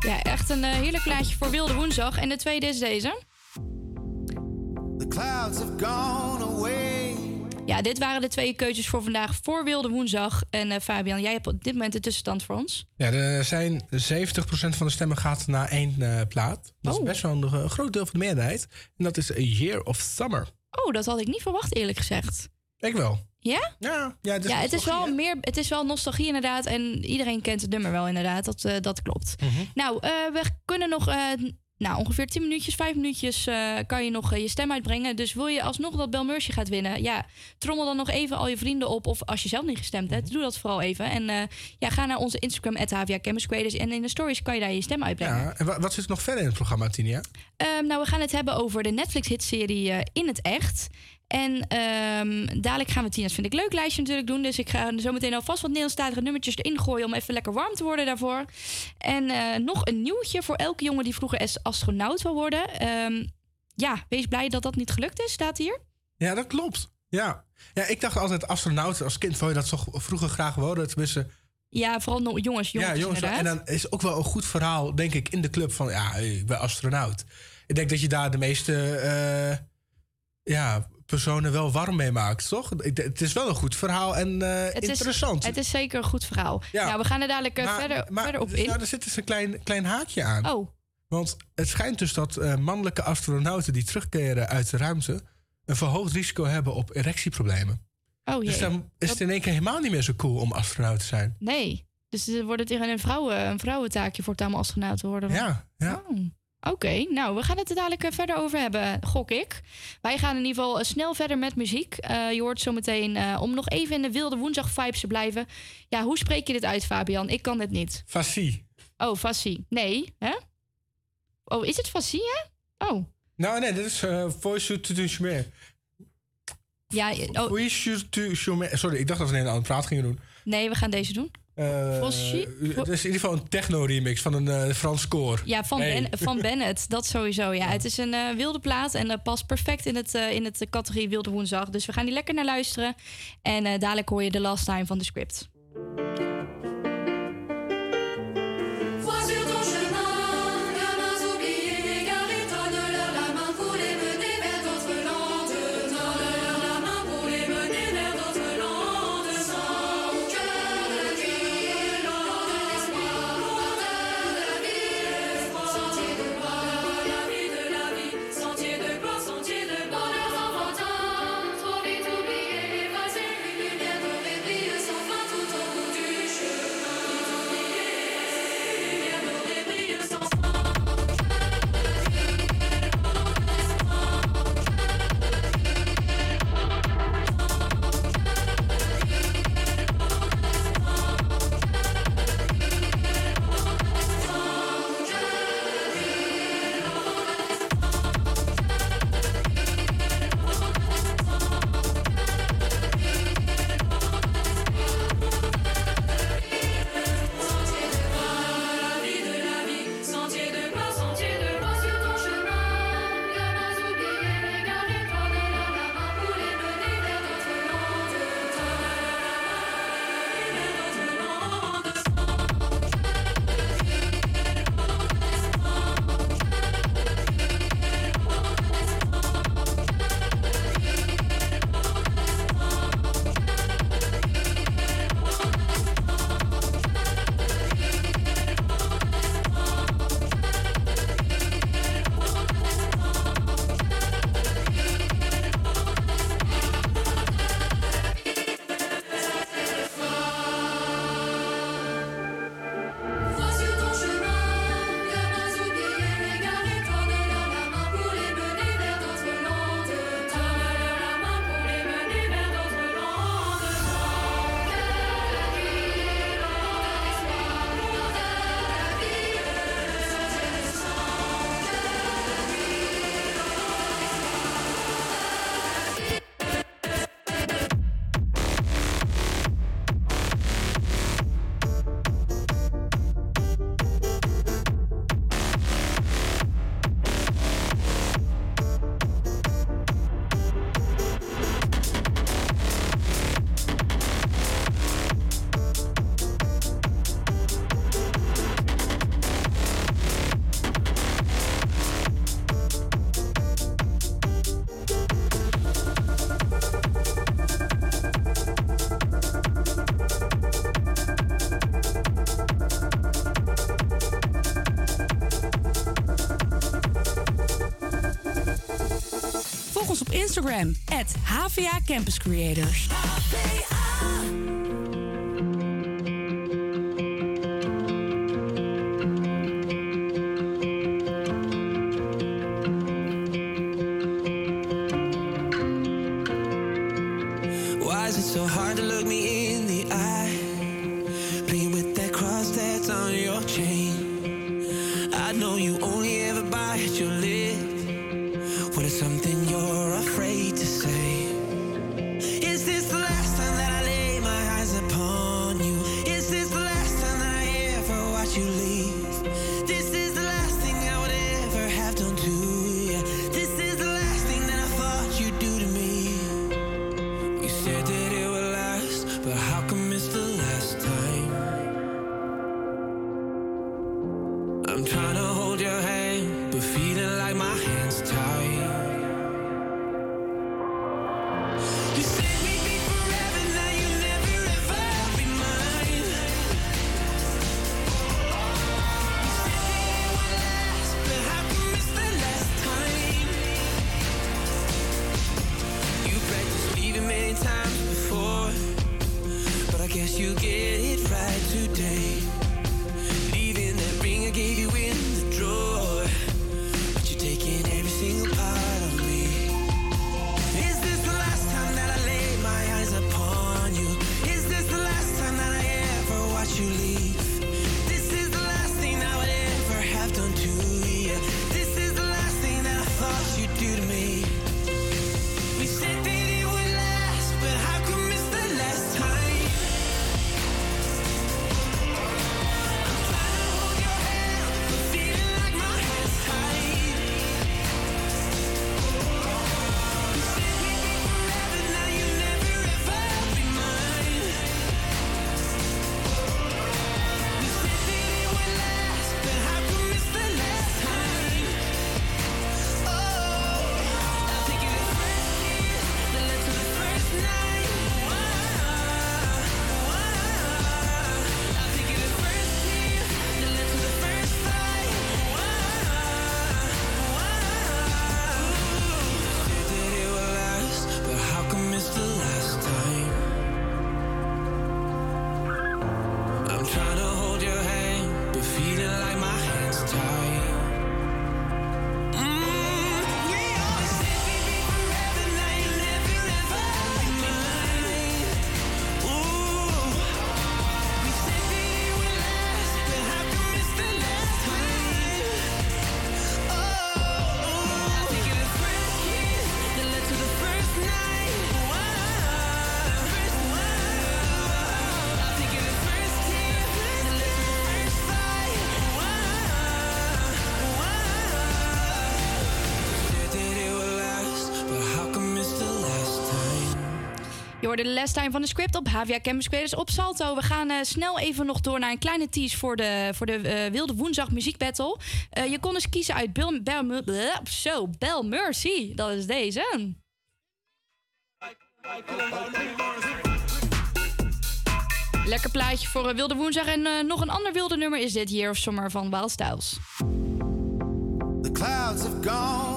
Ja, echt een eh, heerlijk plaatje voor Wilde Woensdag. En de tweede is deze. The clouds have gone away. Ja, dit waren de twee keuzes voor vandaag voor Wilde Woensdag. En eh, Fabian, jij hebt op dit moment de tussenstand voor ons. Ja, er zijn 70% van de stemmen gaat naar één eh, plaat. Dat Oh. is best wel een groot deel van de meerderheid. En dat is A Year of Summer. Oh, dat had ik niet verwacht, eerlijk gezegd. Ik wel. Ja? Ja, ja, het is, ja, het is wel meer, het is wel nostalgie inderdaad. En iedereen kent het nummer wel inderdaad. Dat, eh, dat klopt. Mhm. Nou, eh, we kunnen nog eh, nou, ongeveer 10 minuutjes, 5 minuutjes eh, kan je nog eh, je stem uitbrengen. Dus wil je alsnog dat Bel Mercy gaat winnen? Ja, trommel dan nog even al je vrienden op. Of als je zelf niet gestemd hebt, doe dat vooral even. En eh, ja, ga naar onze Instagram, HVA. En in de stories kan je daar je stem uitbrengen. Ja, en wa- wat zit er nog verder in het programma, Tinia? Ehm, nou, we gaan het hebben over de Netflix-hitserie In het Echt. En ehm, dadelijk gaan we Tina's Vind ik Leuk lijstje natuurlijk doen. Dus ik ga zo meteen alvast wat Nederlandstalige nummertjes erin gooien... om even lekker warm te worden daarvoor. En eh, nog een nieuwtje voor elke jongen die vroeger as- astronaut wil worden. Ehm, ja, wees blij dat dat niet gelukt is, staat hier. Ja, dat klopt. Ja. ja, ik dacht altijd astronaut. Als kind wou je dat toch vroeger graag worden. Tenminste, Ja, vooral no- jongens, jongens, ja, jongens. inderdaad. En dan is ook wel een goed verhaal, denk ik, in de club van... ja, ik ben astronaut. Ik denk dat je daar de meeste eh, ja, personen wel warm mee maakt, toch? Het is wel een goed verhaal en eh, het interessant. Is, het is zeker een goed verhaal. Ja. Nou, we gaan er dadelijk eh, Maar- verder, maar- verder op dus, in. Nou, er zit dus een klein, klein haakje aan. Oh. Want het schijnt dus dat eh, mannelijke astronauten die terugkeren uit de ruimte... een verhoogd risico hebben op erectieproblemen. Oh Dus jee. dan is het in één keer helemaal niet meer zo cool om astronaut te zijn. Nee. Dus wordt het tegen een, vrouwen, een vrouwentaakje voor het allemaal astronaut te worden. Ja, ja. Oh. Oké, nou, we gaan het er dadelijk eh, verder over hebben, gok ik. Wij gaan in ieder geval eh, snel verder met muziek. Eh, je hoort zometeen, eh om nog even in de wilde woensdag-vibes te blijven. Ja, hoe spreek je dit uit, Fabian? Ik kan dit niet. Fascie. Oh, Fassie. Nee, hè? Oh, is het Fassie, hè? Oh. Nou, nee, dit is uh, Voice to Chumer. Ja, oh, Voice to. Sorry, ik dacht dat we een andere praat gingen doen. nee, we gaan deze doen. Het is in ieder geval een techno-remix van een eh, Frans koor. Ja, van, ben, van Bennett. Dat sowieso. Ja, het is een eh, wilde plaat en past perfect in het, in het categorie Wilde Woensdag. Dus we gaan die lekker naar luisteren. En dadelijk hoor je The Last Time van de script. HVA Campus Creators. Hoorde de last time van de script op HVA Campus Creators op Salto. We gaan eh, snel even nog door naar een kleine tease voor de, voor de eh, Wilde Woensdag Muziek Battle. Eh, je kon dus kiezen uit Bill, zo, Bell Mercy. Dat is deze. Lekker plaatje voor Wilde Woensdag. En nog een ander wilde nummer is dit Year of Summer van Wild Styles.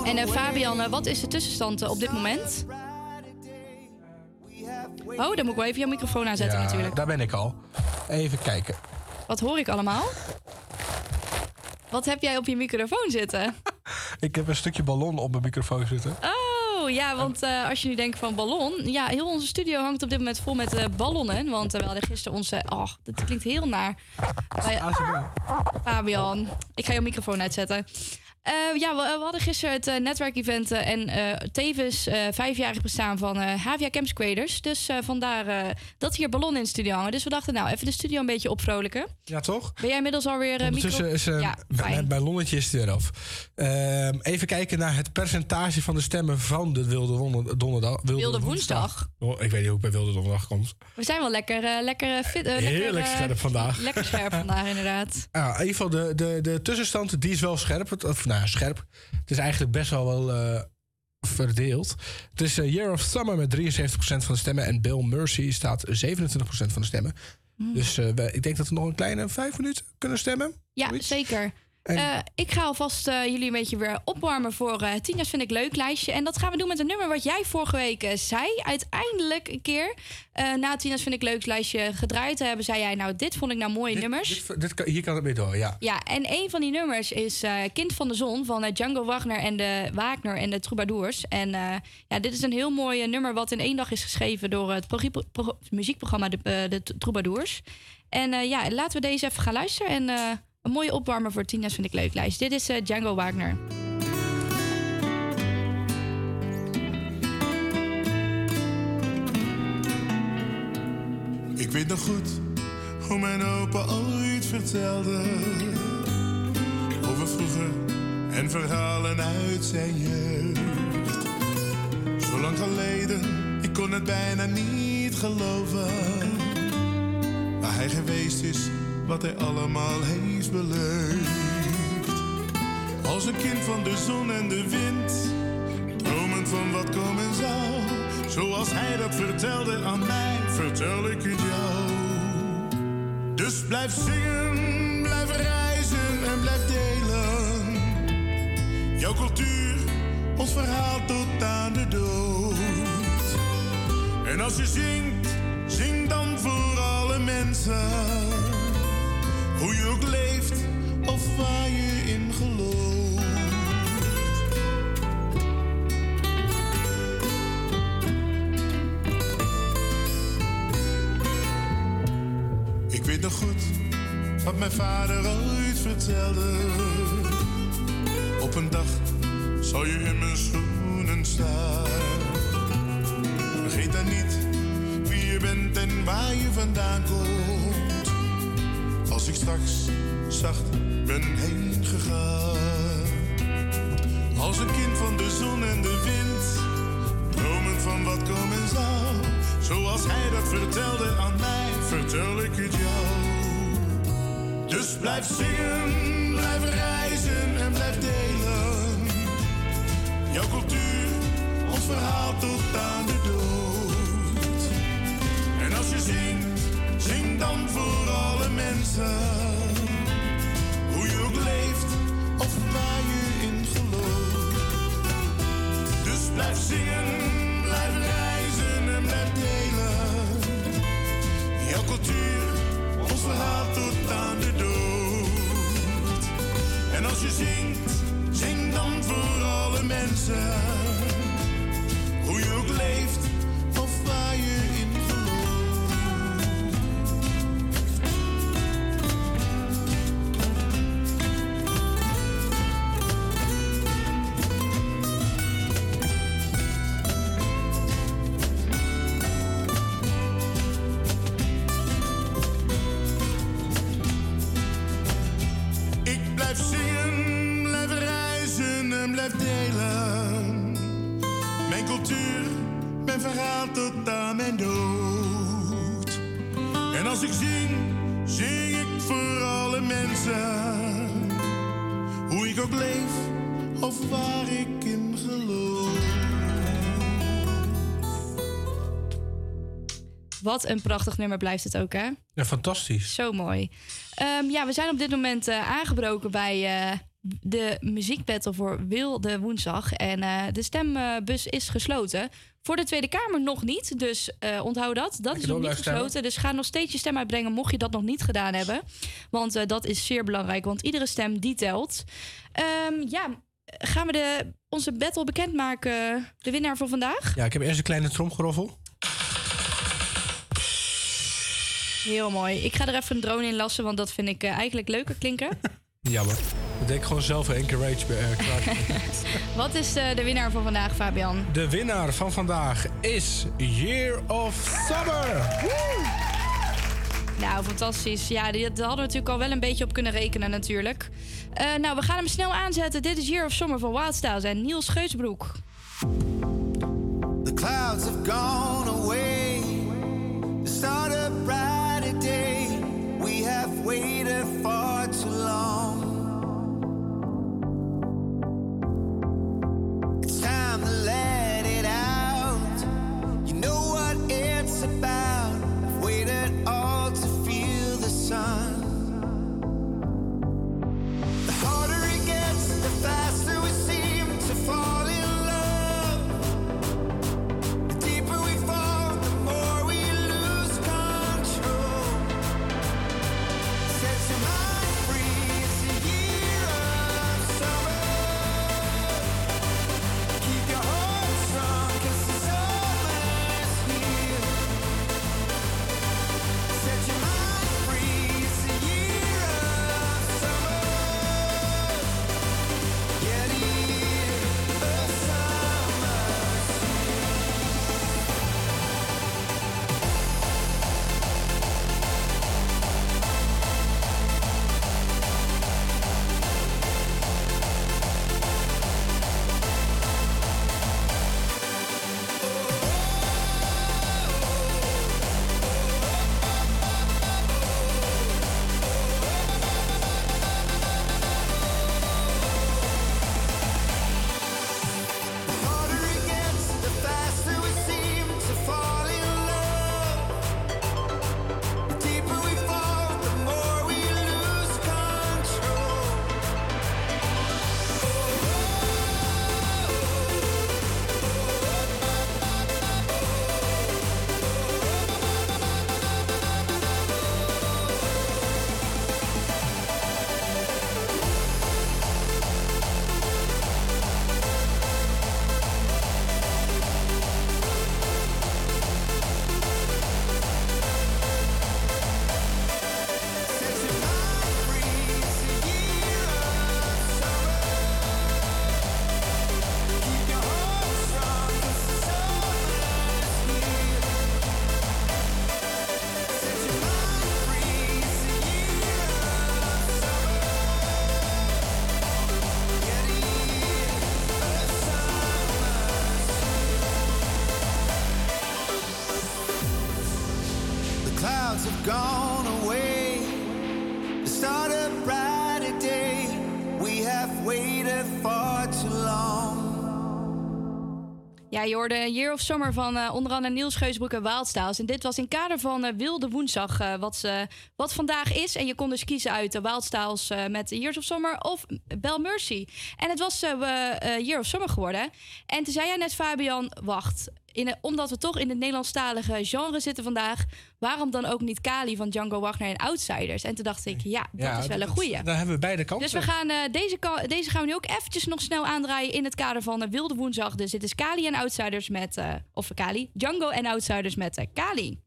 En Fabian, wat is de tussenstand op dit moment? Oh, dan moet ik wel even jouw microfoon aanzetten Ja, natuurlijk. Daar ben ik al. Even kijken. Wat hoor ik allemaal? Wat heb jij op je microfoon zitten? Ik heb een stukje ballon op mijn microfoon zitten. Oh, ja, want eh, als je nu denkt van ballon... Ja, heel onze studio hangt op dit moment vol met eh, ballonnen. Want eh, we hadden gisteren onze... Oh, dat klinkt heel naar. Wij- Fabian, ik ga jouw microfoon uitzetten. Eh, ja, we, we hadden gisteren het eh, netwerkevent eh, en eh, tevens eh vijfjarig bestaan van eh Havia Campus Creators. Dus eh, vandaar eh, dat hier ballonnen in de studio hangen. Dus we dachten, nou, even de studio een beetje opvrolijken. Ja, toch? Ben jij inmiddels alweer uh, micro... Is eh, ja, mijn ballonnetje is er af. Ehm, even kijken naar het percentage van de stemmen van de Wilde, Wonder- donderdag, Wilde Woensdag. Oh, ik weet niet hoe ik bij Wilde Donderdag kom. We zijn wel lekker, eh, lekker eh, fit. eh, lekker, Heerlijk eh, scherp vandaag. Lekker scherp vandaag, inderdaad. Ja, in ieder geval, de, de, de tussenstand die is wel scherp. Het- Of nou ja, scherp. Het is eigenlijk best wel wel eh, verdeeld. Het is eh, Year of Summer met 73% van de stemmen. En Bill Mercy staat 27% van de stemmen. Hmm. Dus eh, ik denk dat we nog een kleine vijf minuten kunnen stemmen. Ja, zeker. Eh, ik ga alvast eh, jullie een beetje weer opwarmen voor eh Tina's Vind ik Leuk lijstje. En dat gaan we doen met een nummer wat jij vorige week zei. Uiteindelijk een keer na Tina's Vind ik Leuk lijstje gedraaid te hebben... zei jij, nou, dit vond ik nou mooie nummers. Dit, dit kan, hier kan het mee door, ja. Ja, en een van die nummers is Kind van de Zon van Django Wagner en de Wagner en de Troubadours. En ja, dit is een heel mooi nummer wat in één dag is geschreven door het pro- pro- muziekprogramma De, de Troubadours. En ja, laten we deze even gaan luisteren. En een mooie opwarmer voor Tina's vind ik leuk lijst. Dit is eh, Django Wagner. Ik weet nog goed hoe mijn opa ooit vertelde over vroeger en verhalen uit zijn jeugd. Zo lang geleden, ik kon het bijna niet geloven. Waar hij geweest is, wat hij allemaal heeft beleefd. Als een kind van de zon en de wind, dromend van wat komen zou. Zoals hij dat vertelde aan mij, vertel ik het jou. Dus blijf zingen, blijf reizen en blijf delen. Jouw cultuur, ons verhaal tot aan de dood. En als je zingt, zing dan voor alle mensen. Hoe je ook leeft of waar je in gelooft. Ik weet nog goed wat mijn vader ooit vertelde. Op een dag zal je in mijn schoenen staan. Vergeet dan niet wie je bent en waar je vandaan komt. Ik straks zacht ben heen gegaan. Als een kind van de zon en de wind. Dromend van wat komen zou. Zoals hij dat vertelde aan mij, vertel ik het jou. Dus blijf zingen, blijf reizen en blijf delen. Jouw cultuur, ons verhaal tot aan alle Wat een prachtig nummer blijft het ook, hè? Ja, fantastisch. Zo mooi. Ehm, ja, we zijn op dit moment eh, aangebroken bij eh, de muziekbattle voor Wilde Woensdag. En eh, de stembus is gesloten. Voor de Tweede Kamer nog niet, dus onthoud dat. Dat is nog niet stemmen. gesloten. Dus ga nog steeds je stem uitbrengen mocht je dat nog niet gedaan hebben. Want dat is zeer belangrijk, want iedere stem die telt. Ehm, ja, gaan we de, onze battle bekendmaken, de winnaar van vandaag? Ja, ik heb eerst een kleine tromgeroffel. Heel mooi. Ik ga er even een drone in lassen, want dat vind ik eh, eigenlijk leuker klinken. Jammer. Ik gewoon zelf één keer rage bij klaar. Wat is eh, de winnaar van vandaag, Fabian? De winnaar van vandaag is Year of Summer. Nou, fantastisch. Ja, die- daar hadden we natuurlijk al wel een beetje op kunnen rekenen natuurlijk. Eh, nou, we gaan hem snel aanzetten. Dit is Year of Summer van Wildstyles en Niels Scheutsbroek. The clouds have gone away. The We have waited far too long. It's time to let it out. You know what it's about. I've waited all to feel the sun. Hoorde Year of Summer van eh, onder andere Niels Geusbroek en Wildstyles. En dit was in kader van eh, Wilde Woensdag, eh, wat, wat vandaag is. En je kon dus kiezen uit Wildstyles met Years of Summer of Bell Mercy. En het was Year of Summer geworden. En toen zei jij net, Fabian, wacht. In, omdat we toch in het Nederlandstalige genre zitten vandaag... waarom dan ook niet Kali van Django Wagner en Outsiders? En toen dacht ik, ja, dat Ja, is wel een goeie. Daar hebben we beide kansen. Dus we gaan, eh, deze, deze gaan we nu ook eventjes nog snel aandraaien in het kader van Wilde Woensdag. Dus dit is Kali en Outsiders met, eh, of Kali, Django en Outsiders met eh, Kali.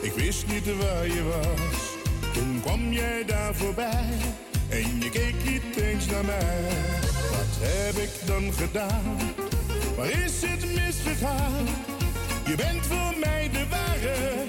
Ik wist niet waar je was. Toen kwam jij daar voorbij en je keek niet eens naar mij. Wat heb ik dan gedaan? Waar is het misgegaan? Je bent voor mij de ware,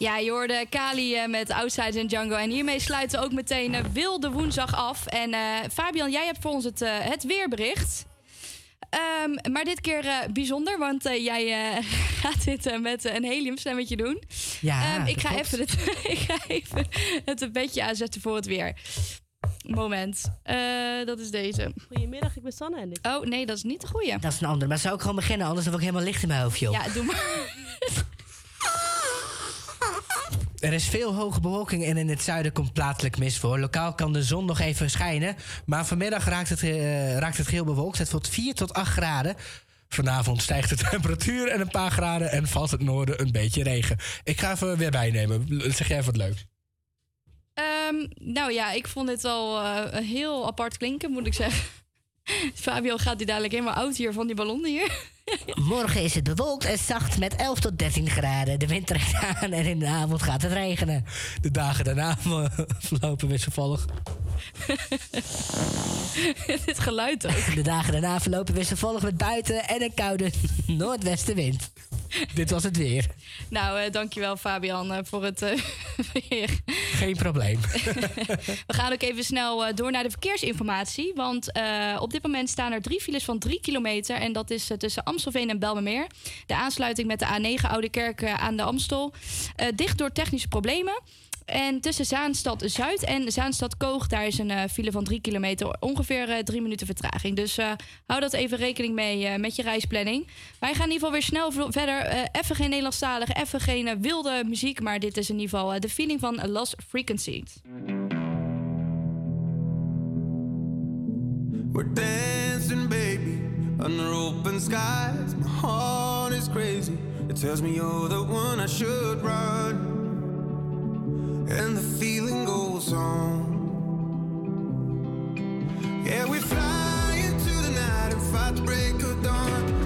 Ja, je hoorde Kali eh, met Outsiders en Django. En hiermee sluiten we ook meteen eh, Wilde Woensdag af. En eh, Fabian, jij hebt voor ons het, het weerbericht. Ehm, maar dit keer eh, bijzonder, want eh, jij eh, gaat dit met een heliumstemmetje doen. Ja, Ehm, ik, ga klopt. even het, ik ga even het beetje aanzetten voor het weer. Moment, Eh, dat is deze. Goedemiddag, ik ben Sanne en dit. Oh nee, dat is niet de goeie. Dat is een andere, maar zou ik gewoon beginnen, anders dan word ik helemaal licht in mijn hoofd, joh. Ja, doe maar. Er is veel hoge bewolking en in het zuiden komt plaatselijk mist voor. Lokaal kan de zon nog even schijnen, maar vanmiddag raakt het, eh, raakt het geel bewolkt. Het wordt 4 tot 8 graden. Vanavond stijgt de temperatuur en een paar graden en valt het noorden een beetje regen. Ik ga even weer bijnemen. Zeg jij wat leuks? Ehm, nou ja, ik vond dit al eh, heel apart klinken, moet ik zeggen. Fabio gaat die dadelijk helemaal oud hier van die ballonnen hier. Morgen is het bewolkt en zacht met 11 tot 13 graden. De wind trekt aan en in de avond gaat het regenen. De dagen daarna verlopen wisselvallig. Dit geluid ook. De dagen daarna verlopen wisselvallig met buiten en een koude noordwestenwind. Dit was het weer. Nou, eh, dankjewel Fabian eh, voor het eh, weer. Geen probleem. We gaan ook even snel door naar de verkeersinformatie. Want op dit moment staan er drie files van drie kilometer. En dat is tussen Amstelveen en Belmermeer. De aansluiting met de A9 Oude Kerk aan de Amstel. dicht door technische problemen. En tussen Zaanstad Zuid en Zaanstad Koog, daar is een eh, file van 3 kilometer, ongeveer eh, 3 minuten vertraging. Dus eh, hou dat even rekening mee met je reisplanning. Wij gaan in ieder geval weer snel verder. even geen Nederlandstalig, even geen wilde muziek, maar dit is in ieder geval de feeling van Lost Frequency. We're dancing, baby, under open skies. My heart is crazy. It tells me you're the one I should run. and the feeling goes on. Yeah, we fly into the night and fight to break of dawn.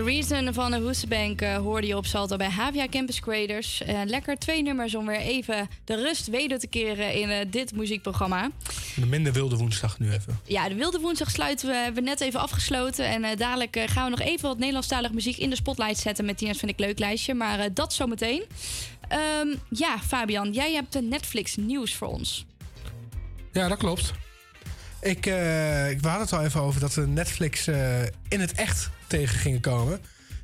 The Reason van de Hoesebank eh, hoorde je op Salto bij Havia Campus Creators. Eh, lekker twee nummers om weer even de rust weder te keren in eh, dit muziekprogramma. De minder wilde woensdag nu even. Ja, de Wilde Woensdag sluiten we, hebben we net even afgesloten. En eh, dadelijk gaan we nog even wat Nederlandstalige muziek in de spotlight zetten met Tina's Vind ik Leuk lijstje. Maar eh, dat zometeen. Ehm ja, Fabian, jij hebt de Netflix nieuws voor ons. Ja, dat klopt. Ik, eh, ik we hadden het al even over dat Netflix eh, in het echt tegen gingen komen.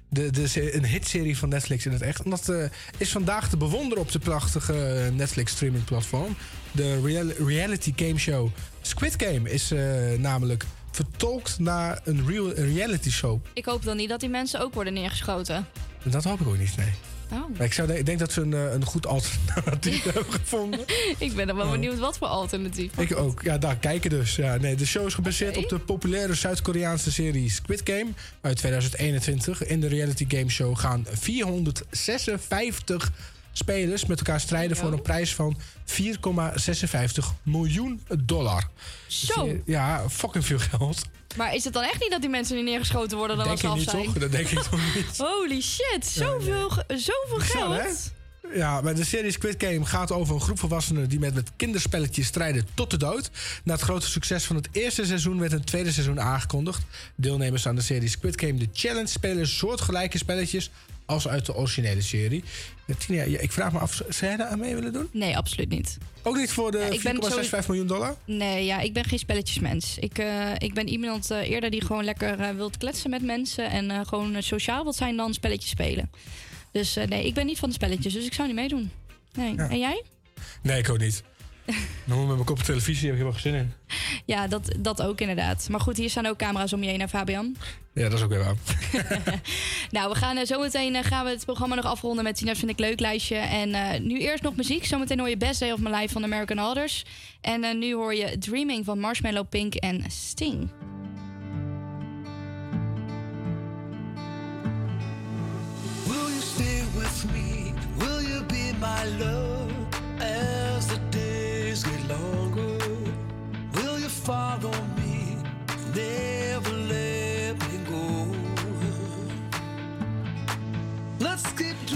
De, de, een hitserie van Netflix in het echt. En dat eh, is vandaag te bewonderen op de prachtige Netflix streaming platform. De real- reality game show Squid Game is eh, namelijk vertolkt naar een real een reality show. Ik hoop dan niet dat die mensen ook worden neergeschoten. Dat hoop ik ook niet, nee. Oh. Ik, zou, ik denk dat ze een, eh, een goed alternatief hebben gevonden. ik ben dan wel Oh. benieuwd wat voor alternatief. Ik ook. Ja, daar kijken dus. Ja, nee, de show is gebaseerd op de populaire Zuid-Koreaanse serie Squid Game uit 2021. In de reality game show gaan 456 spelers met elkaar strijden voor een prijs van 4,56 miljoen dollar. Zo. Ja, fucking veel geld. Maar is het dan echt niet dat die mensen niet neergeschoten worden dan Denk als ze af niet zijn? toch? Dat denk ik toch niet. Holy shit, zoveel, zoveel geld. Ja, maar de serie Squid Game gaat over een groep volwassenen die met, met kinderspelletjes strijden tot de dood. Na het grote succes van het eerste seizoen werd een tweede seizoen aangekondigd. Deelnemers aan de serie Squid Game The Challenge spelen soortgelijke spelletjes als uit de originele serie. Ik vraag me af, zou jij daar aan mee willen doen? Nee, absoluut niet. Ook niet voor de Ja, ik ben 4,65 sowieso- miljoen dollar? Nee, ja, ik ben geen spelletjesmens. Ik, eh, ik ben iemand eh, eerder die gewoon lekker eh, wilt kletsen met mensen en gewoon sociaal wilt zijn dan spelletjes spelen. Dus nee, ik ben niet van de spelletjes, dus ik zou niet meedoen. Nee. Ja. En jij? Nee, ik ook niet. Dan met mijn kop op televisie heb ik helemaal geen zin in. Ja, dat, dat ook inderdaad. Maar goed, hier staan ook camera's om je heen, hè, Fabian. Ja, dat is ook weer waar. Nou, we gaan eh, zometeen eh, gaan we het programma nog afronden met Tina's Vind ik Leuk lijstje. En eh, nu eerst nog muziek. Zometeen hoor je Best Day of My Life van American Alders. En eh, nu hoor je Dreaming van Marshmallow Pink en Sting. Will you stay with me? Will you be my love skip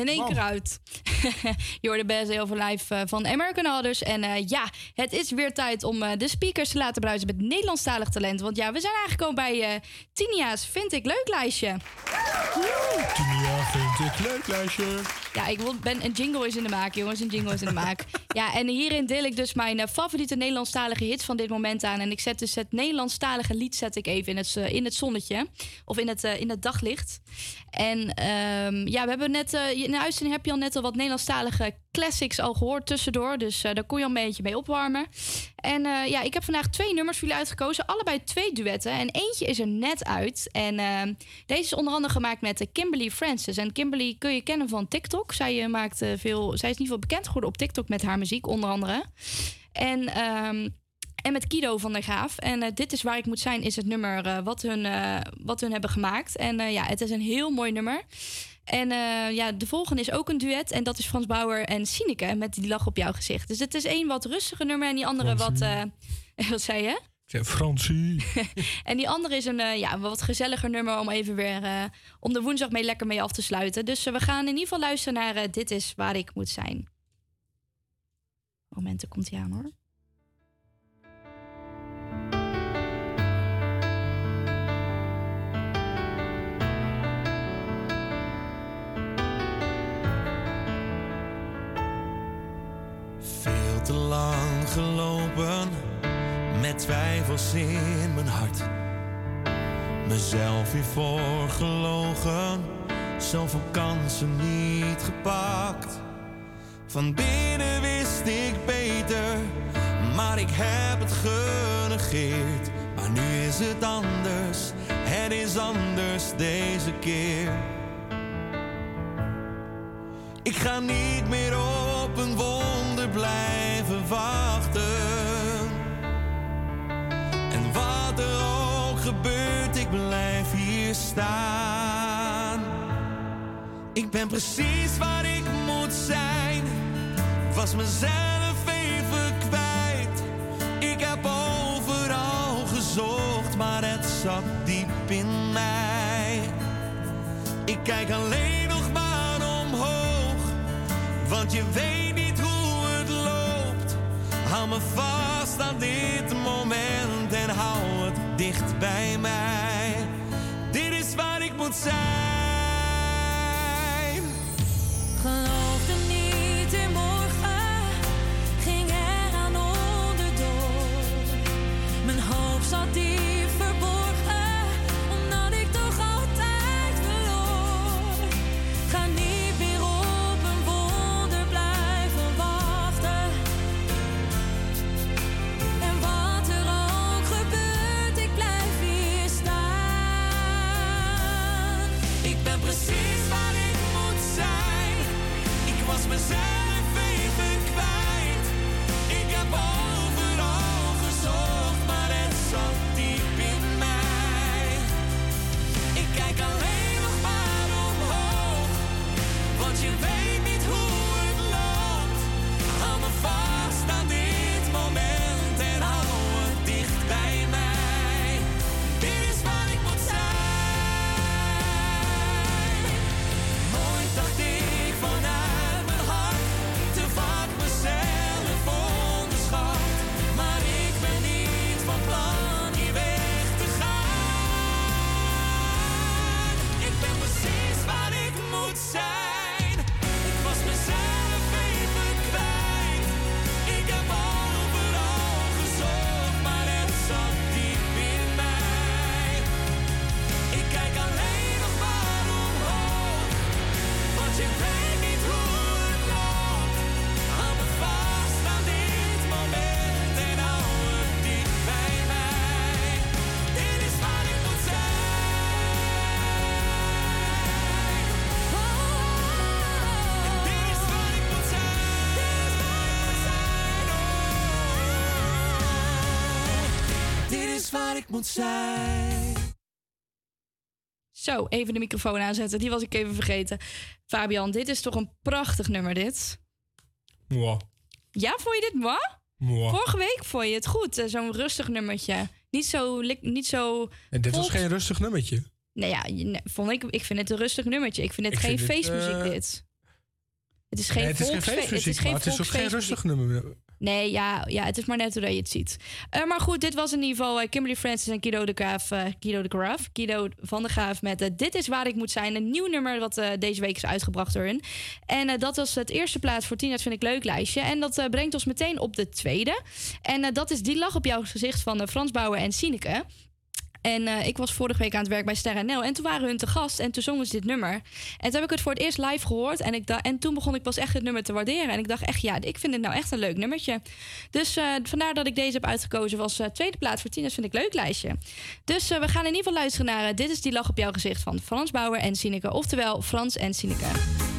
In één keer uit. Je hoorde best heel veel live eh, van American Others. En eh, ja, het is weer tijd om eh, de speakers te laten bruisen met Nederlandstalig talent. Want ja, we zijn aangekomen bij eh Tinia's Vind ik Leuk lijstje. Tinia vind ik leuk lijstje. Ja, ik ben een jingle is in de maak, jongens. Een jingle is in de maak. Ja, en hierin deel ik dus mijn favoriete Nederlandstalige hits van dit moment aan. En ik zet dus het Nederlandstalige lied zet ik even in het, in het zonnetje. Of in het, in het daglicht. En ehm, ja, we hebben net... eh, in de uitzending heb je al net al wat Nederlandstalige classics al gehoord tussendoor. Dus eh, daar kon je al een beetje mee opwarmen. En eh, ja, ik heb vandaag twee nummers voor jullie uitgekozen. Allebei twee duetten. En eentje is er net uit. En ehm, deze is onder andere gemaakt met Kimberly Francis. En Kimberly kun je kennen van TikTok. Zij, maakt, veel, zij is ieder geval bekend geworden op TikTok met haar muziek, onder andere. En, ehm, en met Kido van der Graaf. En eh, Dit is waar ik moet zijn is het nummer eh, wat, hun, eh, wat hun hebben gemaakt. En ja, het is een heel mooi nummer. En ja, de volgende is ook een duet. En dat is Frans Bauer en Sineke met Die lach op jouw gezicht. Dus het is één wat rustiger nummer en die andere wat... wat zei je? Zei, Fransie. En die andere is een, ja, wat gezelliger nummer om even weer om de woensdag mee lekker mee af te sluiten. Dus we gaan in ieder geval luisteren naar Dit is waar ik moet zijn. Momenten komt hij aan hoor. Te lang gelopen met twijfels in mijn hart. Mezelf hiervoor gelogen, zoveel kansen niet gepakt. Van binnen wist ik beter, maar ik heb het genegeerd. Maar nu is het anders, het is anders deze keer. Ik ga niet meer op een blijven wachten. En wat er ook gebeurt, ik blijf hier staan. Ik ben precies waar ik moet zijn. Was mezelf even kwijt. Ik heb overal gezocht, maar het zat diep in mij. Ik kijk alleen nog maar omhoog, want je weet niet. Hou me vast aan dit moment en hou het dicht bij mij. Dit is waar ik moet zijn. Geloofde niet waar ik moet zijn. Zo, even de microfoon aanzetten. Die was ik even vergeten. Fabian, dit is toch een prachtig nummer, dit? Mwah. Ja, vond je dit moi? Mwah. Vorige week vond je het goed, eh, zo'n rustig nummertje. Niet zo... Niet zo En dit was geen rustig nummertje. Nou ja, je- nee, vond ik, ik vind het een rustig nummertje. Ik vind het Ik geen vind feestmuziek eh, dit. Het is geen Nee, het is geen feestmuziek, het is geen maar het is ook geen rustig nummer. Nee, ja, ja, het is maar net hoe dat je het ziet. Eh, maar goed, dit was in ieder geval eh, Kimberly Francis en Guido de Graaf. eh, Guido de Graaf. Guido van de Graaf met Dit is waar ik moet zijn. Een nieuw nummer wat deze week is uitgebracht door hun. En dat was het eerste plaats voor Tina's Vind ik Leuk lijstje. En dat brengt ons meteen op de tweede. En dat is Die Lach op jouw gezicht van Frans Bauer en Sineke. En eh, ik was vorige week aan het werk bij Sterren NL. En toen waren hun te gast en toen zongen ze dit nummer. En toen heb ik het voor het eerst live gehoord. En, ik en toen begon ik pas echt het nummer te waarderen. En ik dacht echt, ja, ik vind het nou echt een leuk nummertje. Dus eh, vandaar dat ik deze heb uitgekozen. Was eh, tweede plaats voor Tina's Vind ik Leuk lijstje. Dus we gaan in ieder geval luisteren naar Dit is die lach op jouw gezicht van Frans Bauer en Sineke. Oftewel Frans en Sineke.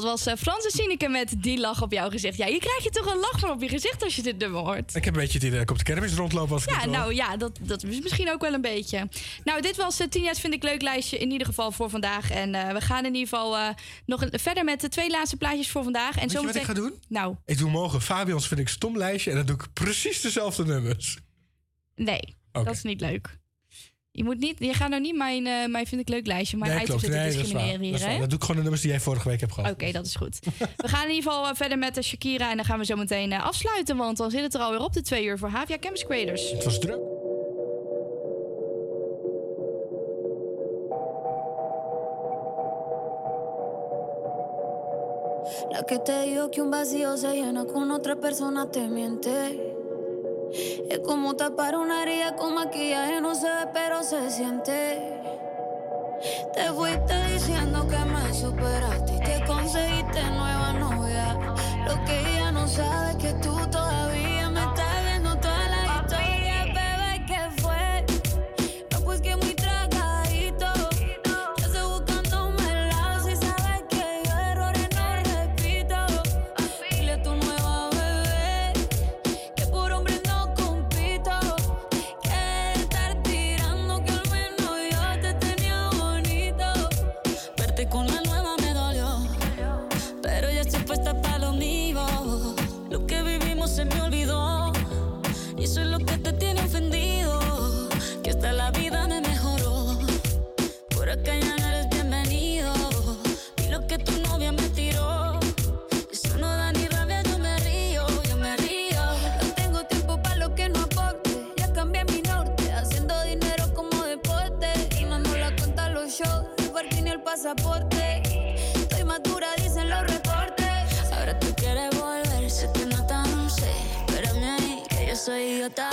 Dat was eh, Frans en Sineke met Die lach op jouw gezicht. Ja, je krijgt je toch een lach van op je gezicht als je dit nummer hoort. Ik heb een beetje het idee dat ik op de kermis rondloop. Als ik Ja, nou ja, dat, dat is misschien ook wel een beetje. Nou, dit was het 10 jaar vind ik leuk lijstje in ieder geval voor vandaag. En eh, we gaan in ieder geval eh, nog een- verder met de twee laatste plaatjes voor vandaag. En Weet je wat zometeen- ik ga doen? Nou, Ik doe morgen Fabians vind ik stom lijstje en dan doe ik precies dezelfde nummers. nee, dat is niet leuk. Je, moet niet, je gaat nou niet mijn, eh, mijn vind ik leuk lijstje, mijn nee, items zitten Nee, discrimineren Dat, hier, hè? dat doe ik gewoon de nummers die jij vorige week hebt gehad. Oké, dat is goed. We gaan in ieder geval eh, verder met de Shakira en dan gaan we zo meteen eh, afsluiten, want dan zit het er alweer op de twee uur voor Havia Campus Creators. Het was druk. La que te dijo que un vacío se llena con otra persona te miente. Es como tapar una herida con maquillaje, no se ve, pero se siente. Te fuiste diciendo que me superaste y que conseguiste nuevo idiota.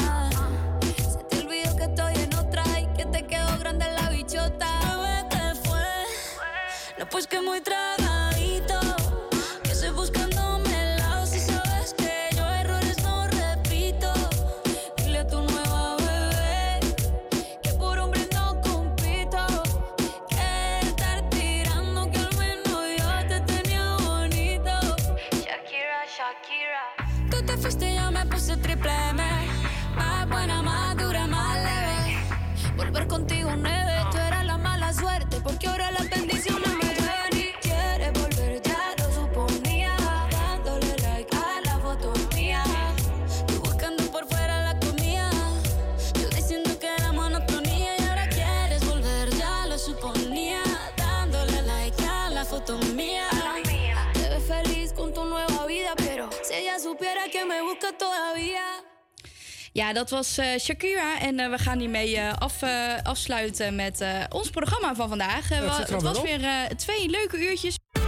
Se te olvidó que estoy en otra y que te quedó grande la bichota. Fue? No, pues que muy Ja, dat was uh, Shakira. En eh, we gaan hiermee uh, af, afsluiten met ons programma van vandaag. het was weer twee leuke uurtjes.